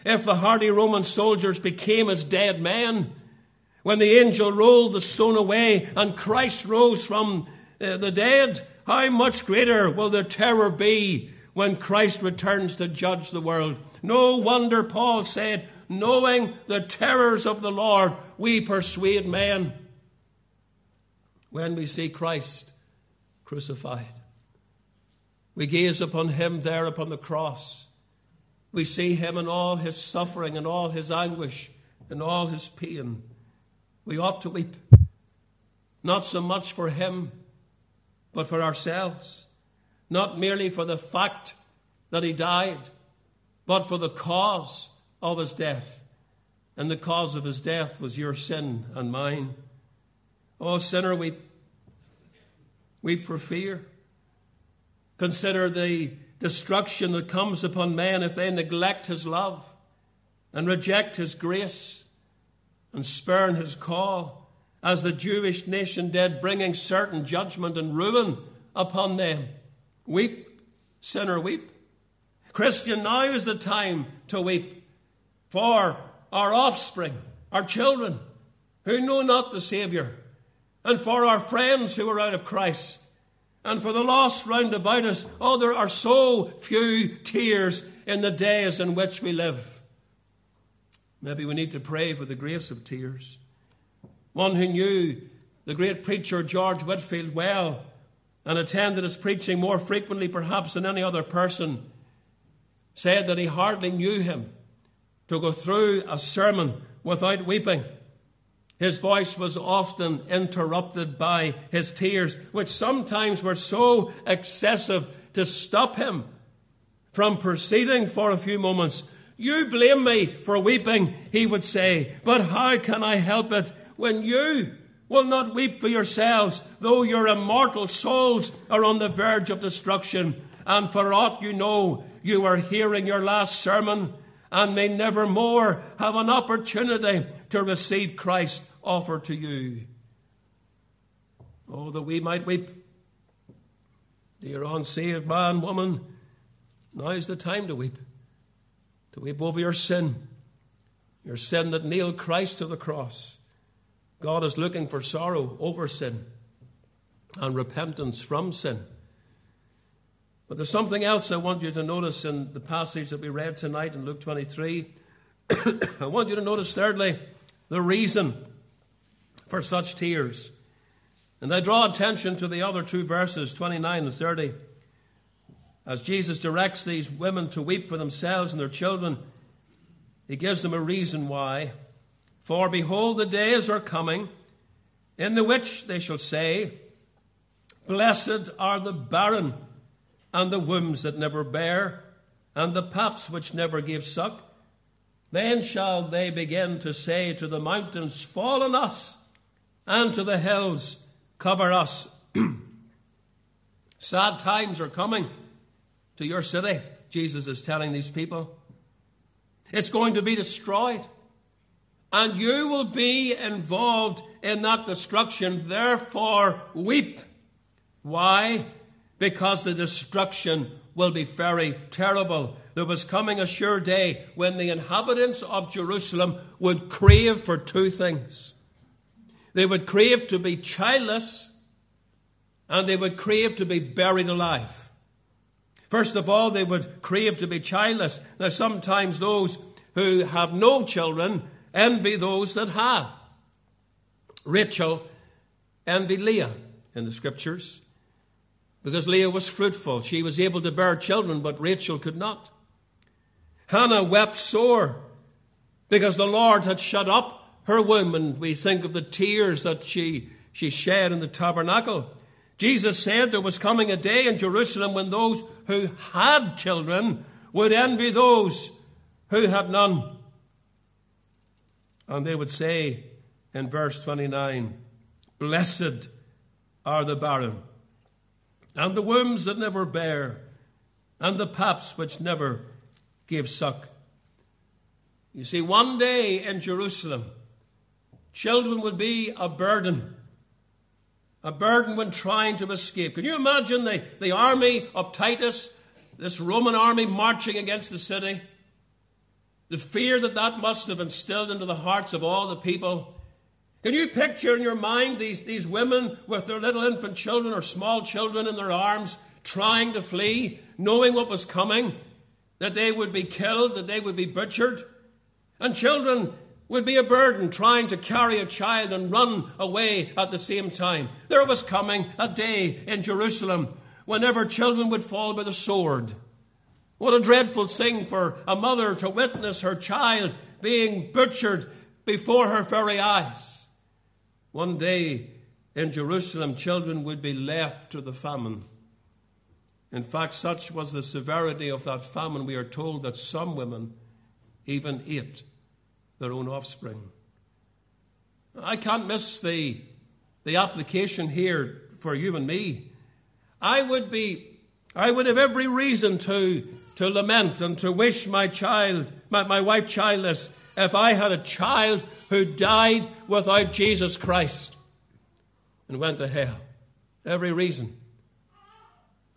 If the hardy Roman soldiers became as dead men, when the angel rolled the stone away and Christ rose from uh, the dead, how much greater will the terror be when Christ returns to judge the world? No wonder Paul said, knowing the terrors of the Lord, we persuade men. When we see Christ crucified, we gaze upon him there upon the cross. We see him in all his suffering and all his anguish and all his pain. We ought to weep, not so much for him, but for ourselves. Not merely for the fact that he died, but for the cause of his death. And the cause of his death was your sin and mine. Oh, sinner, weep. Weep for fear. Consider the destruction that comes upon men if they neglect his love and reject his grace and spurn his call, as the Jewish nation did, bringing certain judgment and ruin upon them. Weep, sinner, weep. Christian, now is the time to weep for our offspring, our children who know not the Saviour, and for our friends who are out of Christ, and for the lost round about us. Oh, there are so few tears in the days in which we live. Maybe we need to pray for the grace of tears. One who knew the great preacher George Whitefield well and attended his preaching more frequently perhaps than any other person said that he hardly knew him to go through a sermon without weeping. His voice was often interrupted by his tears, which sometimes were so excessive to stop him from proceeding for a few moments. You blame me for weeping, he would say, but how can I help it when you will not weep for yourselves, though your immortal souls are on the verge of destruction? And for aught you know, you are hearing your last sermon and may never more have an opportunity to receive Christ offered to you. Oh, that we might weep. Dear unsaved man, woman, now is the time to weep. To weep over your sin, your sin that nailed Christ to the cross. God is looking for sorrow over sin and repentance from sin. But there's something else I want you to notice in the passage that we read tonight in Luke 23. *coughs* I want you to notice, thirdly, the reason for such tears. And I draw attention to the other two verses, 29 and 30. As Jesus directs these women to weep for themselves and their children, he gives them a reason why. For behold, the days are coming in the which they shall say, Blessed are the barren and the wombs that never bear, and the paps which never give suck. Then shall they begin to say to the mountains, Fall on us, and to the hills, Cover us. *clears throat* Sad times are coming to your city, Jesus is telling these people. It's going to be destroyed. and you will be involved in that destruction. Therefore, weep. Why? Because the destruction will be very terrible. There was coming a sure day when the inhabitants of Jerusalem would crave for two things. They would crave to be childless, and they would crave to be buried alive. First of all, they would crave to be childless. Now, sometimes those who have no children envy those that have. Rachel envied Leah in the scriptures because Leah was fruitful. She was able to bear children, but Rachel could not. Hannah wept sore because the Lord had shut up her womb, and we think of the tears that she, she shed in the tabernacle. Jesus said there was coming a day in Jerusalem when those who had children would envy those who had none. And they would say in verse 29 Blessed are the barren and the wombs that never bear, and the paps which never gave suck. You see, one day in Jerusalem, children would be a burden. A burden when trying to escape. Can you imagine the, the army of Titus, this Roman army marching against the city? The fear that that must have instilled into the hearts of all the people. Can you picture in your mind these, these women with their little infant children or small children in their arms trying to flee, knowing what was coming, that they would be killed, that they would be butchered? And children would be a burden trying to carry a child and run away at the same time. There was coming a day in Jerusalem whenever children would fall by the sword. What a dreadful thing for a mother to witness her child being butchered before her very eyes. One day in Jerusalem, children would be left to the famine. In fact, such was the severity of that famine, we are told that some women even ate their own offspring. I can't miss the, the application here for you and me. I would be, I would have every reason to, to lament and to wish my child, my, my wife childless, if I had a child who died without Jesus Christ and went to hell. Every reason.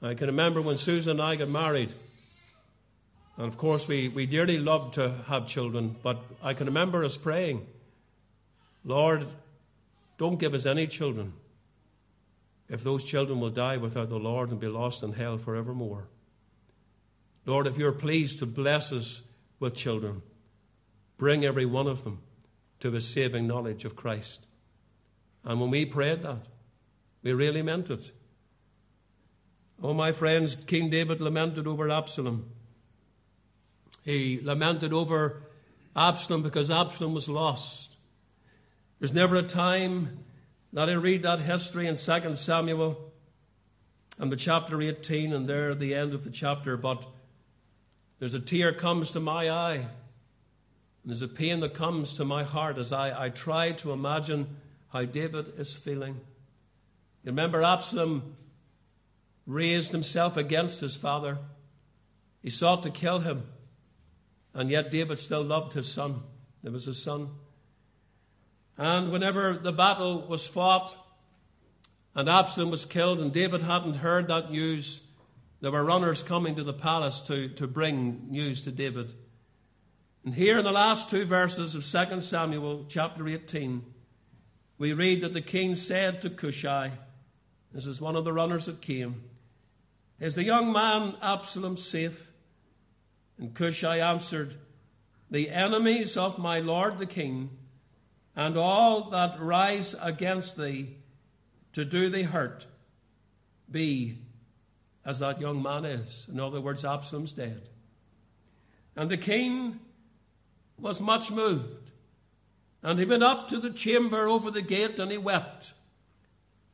I can remember when Susan and I got married. And of course, we, we dearly loved to have children, but I can remember us praying, Lord, don't give us any children if those children will die without the Lord and be lost in hell forevermore. Lord, if you're pleased to bless us with children, bring every one of them to a saving knowledge of Christ. And when we prayed that, we really meant it. Oh, my friends, King David lamented over Absalom. He lamented over Absalom because Absalom was lost. There's never a time that I read that history in 2 Samuel and the chapter 18, and there at the end of the chapter, but there's a tear comes to my eye there's a pain that comes to my heart as I, I try to imagine how David is feeling. You remember Absalom raised himself against his father. He sought to kill him. And yet David still loved his son. There was his son. And whenever the battle was fought and Absalom was killed, and David hadn't heard that news, there were runners coming to the palace to, to bring news to David. And here in the last two verses of 2 Samuel chapter 18, we read that the king said to Cushai, this is one of the runners that came, Is the young man Absalom safe? And Cushai answered, The enemies of my lord the king, and all that rise against thee to do thee hurt, be as that young man is. In other words, Absalom's dead. And the king was much moved. And he went up to the chamber over the gate and he wept.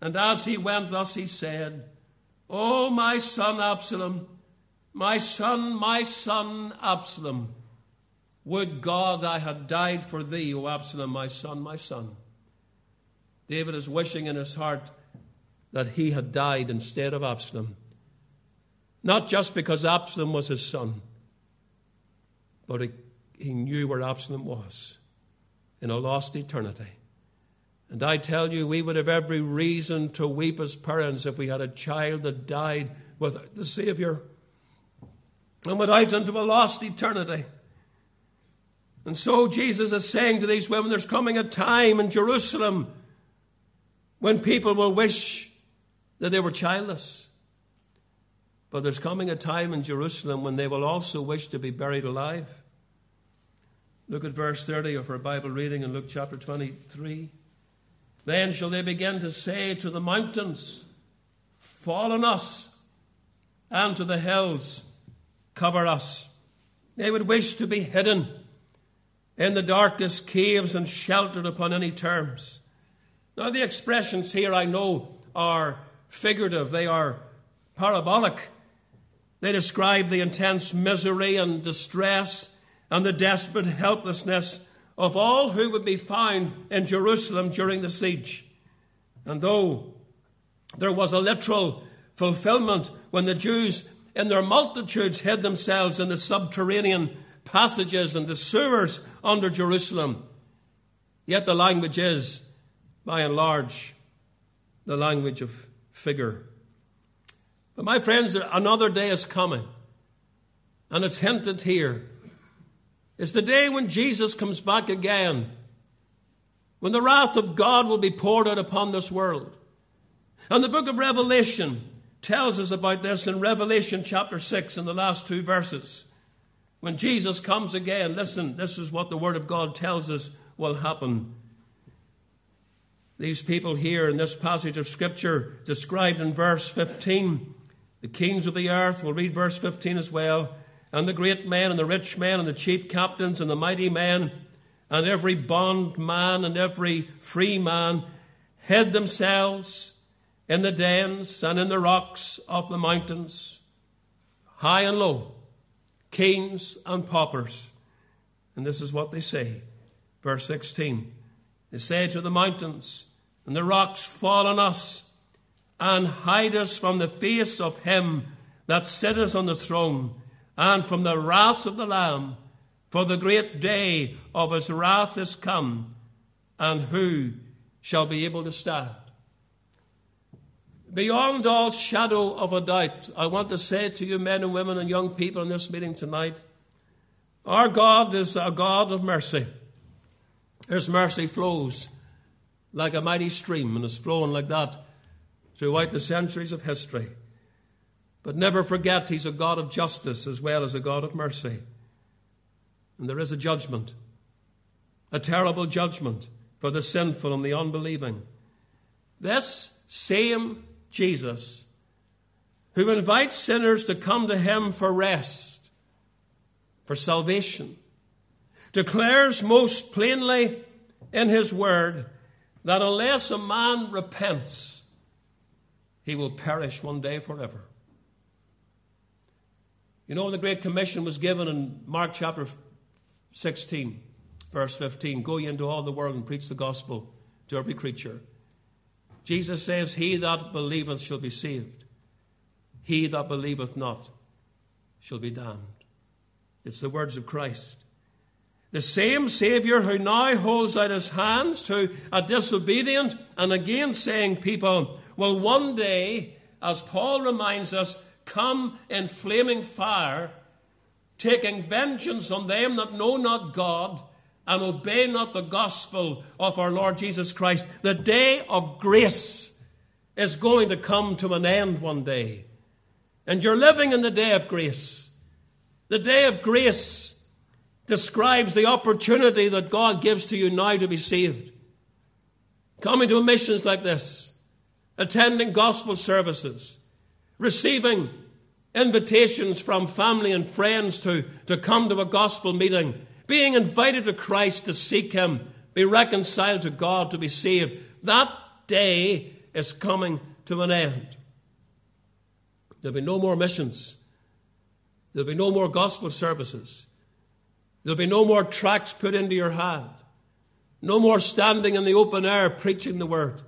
And as he went thus, he said, O my son Absalom, my son, my son Absalom, would God I had died for thee, O Absalom, my son, my son. David is wishing in his heart that he had died instead of Absalom. Not just because Absalom was his son, but he knew where Absalom was. in a lost eternity. And I tell you, we would have every reason to weep as parents if we had a child that died without the Saviour and went out into a lost eternity. And so Jesus is saying to these women, there's coming a time in Jerusalem when people will wish that they were childless. But there's coming a time in Jerusalem when they will also wish to be buried alive. Look at verse 30 of our Bible reading in Luke chapter 23. Then shall they begin to say to the mountains, Fall on us, and to the hills, cover us. They would wish to be hidden in the darkest caves and sheltered upon any terms. Now, the expressions here I know are figurative, they are parabolic. They describe the intense misery and distress and the desperate helplessness of all who would be found in Jerusalem during the siege. And though there was a literal fulfillment when the Jews in their multitudes hid themselves in the subterranean passages and the sewers under Jerusalem, yet the language is, by and large, the language of figure. But my friends, another day is coming, and it's hinted here it's the day when Jesus comes back again, when the wrath of God will be poured out upon this world. And the book of Revelation tells us about this in Revelation chapter 6 in the last two verses. When Jesus comes again, listen, this is what the Word of God tells us will happen. These people here in this passage of Scripture, described in verse 15, the kings of the earth, we'll read verse 15 as well and the great men and the rich men and the chief captains and the mighty men and every bondman and every free man hid themselves in the dens and in the rocks of the mountains, high and low, kings and paupers. And this is what they say. Verse 16 They say to the mountains and the rocks, Fall on us and hide us from the face of him that sitteth on the throne and from the wrath of the Lamb, for the great day of his wrath is come, and who shall be able to stand? Beyond all shadow of a doubt, I want to say to you, men and women and young people in this meeting tonight, our God is a God of mercy. His mercy flows like a mighty stream and is flowing like that throughout the centuries of history. But never forget He's a God of justice as well as a God of mercy. And there is a judgment, a terrible judgment for the sinful and the unbelieving. This same Jesus, who invites sinners to come to Him for rest, for salvation, declares most plainly in His Word that unless a man repents, he will perish one day forever. You know, when the Great Commission was given in Mark chapter 16, verse 15 Go ye into all the world and preach the gospel to every creature. Jesus says, He that believeth shall be saved, he that believeth not shall be damned. It's the words of Christ. The same Saviour who now holds out his hands to a disobedient and again saying people will one day, as Paul reminds us, come in flaming fire, taking vengeance on them that know not God and obey not the gospel of our Lord Jesus Christ. The day of grace is going to come to an end one day. And you're living in the day of grace. The day of grace describes the opportunity that God gives to you now to be saved. Coming to missions like this, attending gospel services, receiving invitations from family and friends to, to come to a gospel meeting, being invited to Christ to seek Him, be reconciled to God, to be saved. That day is coming to an end. There'll be no more missions. There'll be no more gospel services. There'll be no more tracts put into your hand. No more standing in the open air preaching the word.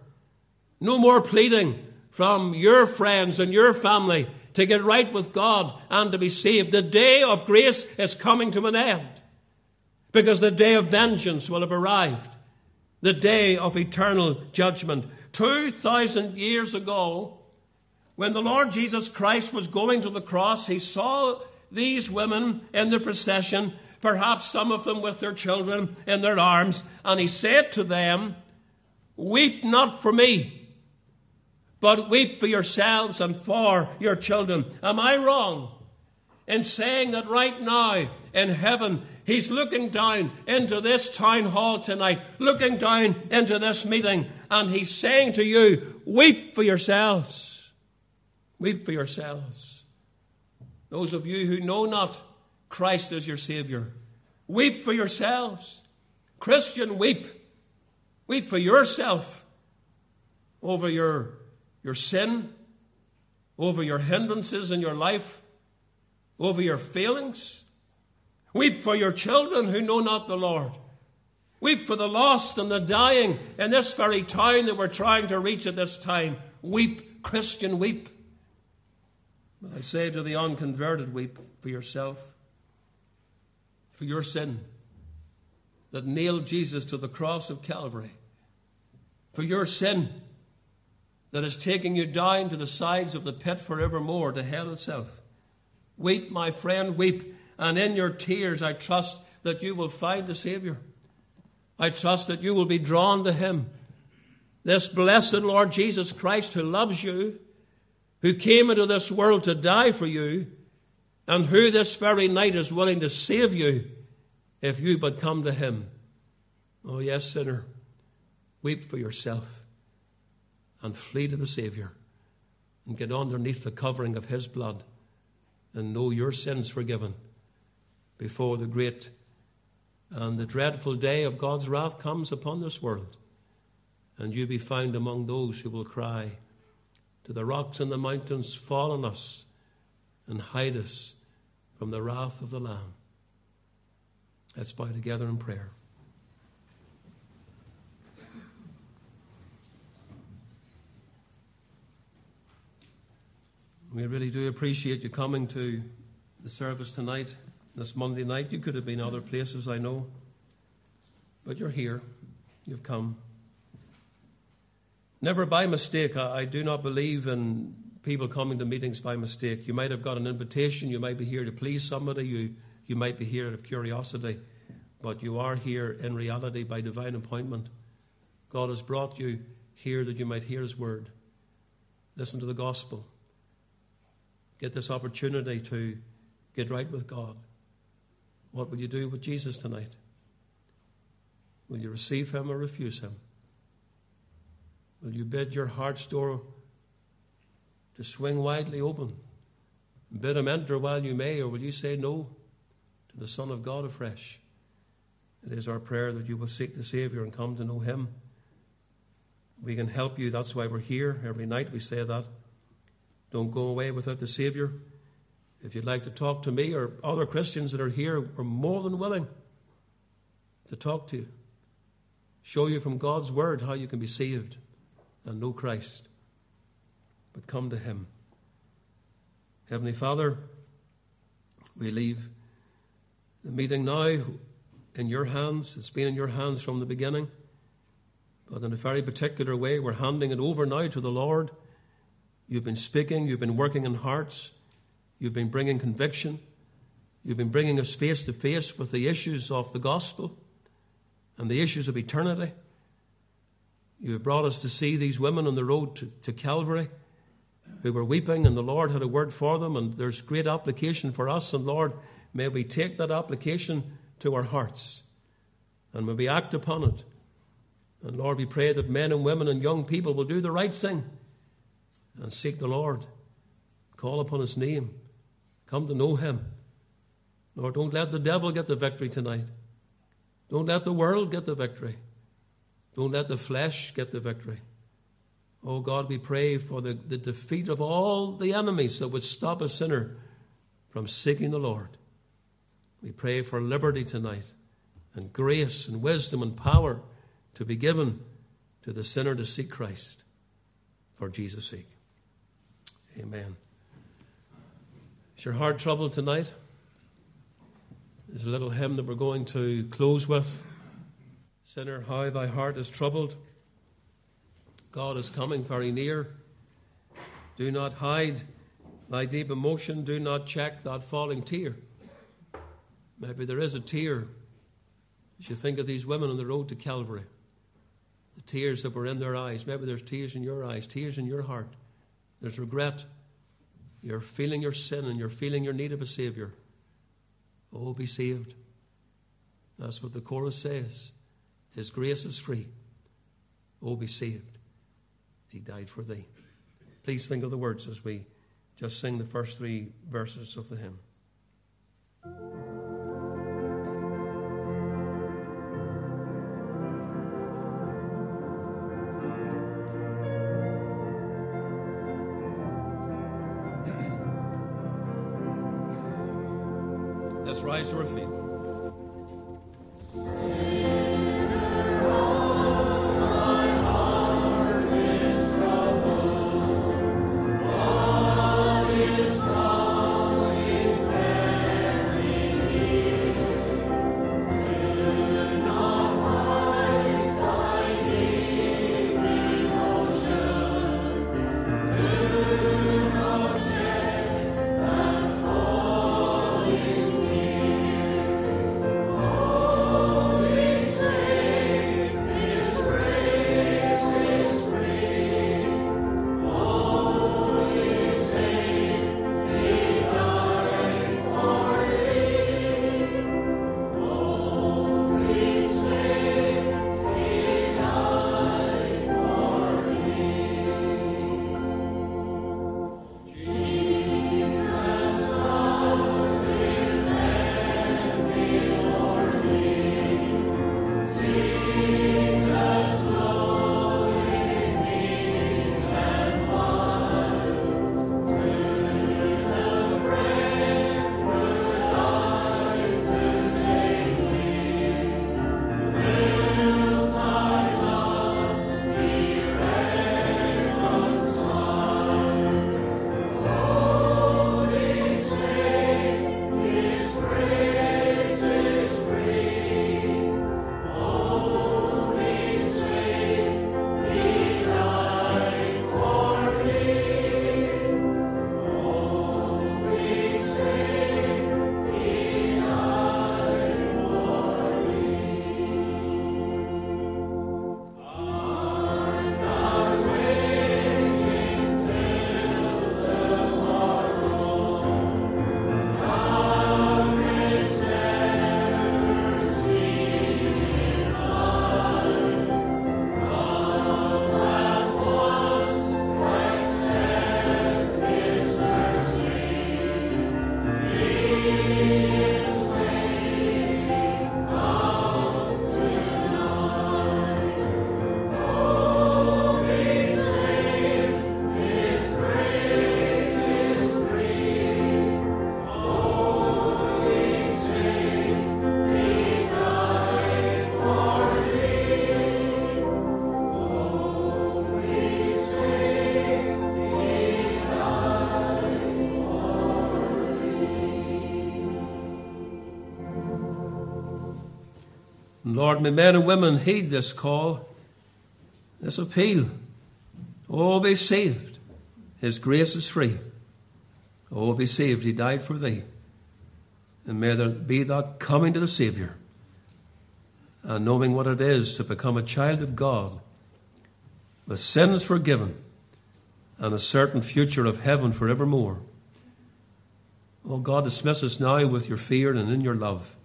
No more pleading from your friends and your family to get right with God and to be saved. The day of grace is coming to an end. because the day of vengeance will have arrived, the day of eternal judgment. 2,000 years ago, when the Lord Jesus Christ was going to the cross, he saw these women in the procession, perhaps some of them with their children in their arms, and he said to them, Weep not for me, but weep for yourselves and for your children. Am I wrong in saying that right now in heaven, He's looking down into this town hall tonight, looking down into this meeting, and He's saying to you, Weep for yourselves. Weep for yourselves. Those of you who know not Christ as your Savior, weep for yourselves. Christian, weep. Weep for yourself over your, your sin, over your hindrances in your life, over your failings. Weep for your children who know not the Lord. Weep for the lost and the dying in this very town that we're trying to reach at this time. Weep, Christian, weep. I say to the unconverted, weep for yourself, for your sin that nailed Jesus to the cross of Calvary, for your sin that is taking you down to the sides of the pit forevermore, to hell itself. Weep, my friend, weep, and in your tears I trust that you will find the Savior. I trust that you will be drawn to Him. This blessed Lord Jesus Christ who loves you, who came into this world to die for you, and who this very night is willing to save you if you but come to Him. Oh, yes, sinner, weep for yourself and flee to the Savior and get underneath the covering of His blood and know your sins forgiven before the great and the dreadful day of God's wrath comes upon this world. And you be found among those who will cry, To the rocks and the mountains, fall on us and hide us from the wrath of the Lamb. Let's bow together in prayer. We really do appreciate you coming to the service tonight, this Monday night. You could have been other places, I know. But you're here. You've come. Never by mistake. I, I do not believe in people coming to meetings by mistake. You might have got an invitation. You might be here to please somebody. You you might be here out of curiosity, but you are here in reality by divine appointment. God has brought you here that you might hear His word. Listen to the gospel. Get this opportunity to get right with God. What will you do with Jesus tonight? Will you receive Him or refuse Him? Will you bid your heart's door to swing widely open? Bid Him enter while you may, or will you say no? To the Son of God afresh. It is our prayer that you will seek the Savior and come to know Him. We can help you. That's why we're here. Every night we say that. Don't go away without the Savior. If you'd like to talk to me or other Christians that are here, we're more than willing to talk to you. Show you from God's Word how you can be saved and know Christ. But come to Him. Heavenly Father, we leave the meeting now in your hands. It's been in your hands from the beginning. But in a very particular way, we're handing it over now to the Lord. You've been speaking, you've been working in hearts, you've been bringing conviction, you've been bringing us face to face with the issues of the gospel and the issues of eternity. You have brought us to see these women on the road to, to Calvary who were weeping, and the Lord had a word for them, and there's great application for us. And Lord, May we take that application to our hearts and may we act upon it. And Lord, we pray that men and women and young people will do the right thing and seek the Lord. Call upon His name. Come to know Him. Lord, don't let the devil get the victory tonight. Don't let the world get the victory. Don't let the flesh get the victory. Oh God, we pray for the, the defeat of all the enemies that would stop a sinner from seeking the Lord. We pray for liberty tonight and grace and wisdom and power to be given to the sinner to seek Christ for Jesus' sake. Amen. Is your heart troubled tonight? There's a little hymn that we're going to close with. Sinner, how thy heart is troubled. God is coming very near. Do not hide thy deep emotion. Do not check that falling tear. Maybe there is a tear as you think of these women on the road to Calvary. The tears that were in their eyes. Maybe there's tears in your eyes, tears in your heart. There's regret. You're feeling your sin and you're feeling your need of a Savior. Oh, be saved. That's what the chorus says. His grace is free. Oh, be saved. He died for thee. Please think of the words as we just sing the first three verses of the hymn. Rise to our Lord, may men and women heed this call, this appeal. Oh, be saved. His grace is free. Oh, be saved. He died for thee. And may there be that coming to the Saviour and knowing what it is to become a child of God with sins forgiven and a certain future of heaven forevermore. Oh God, dismiss us now with your fear and in your love.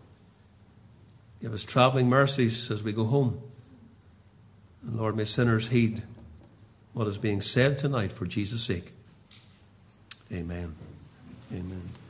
Give us travelling mercies as we go home. And Lord, may sinners heed what is being said tonight for Jesus' sake. Amen. Amen.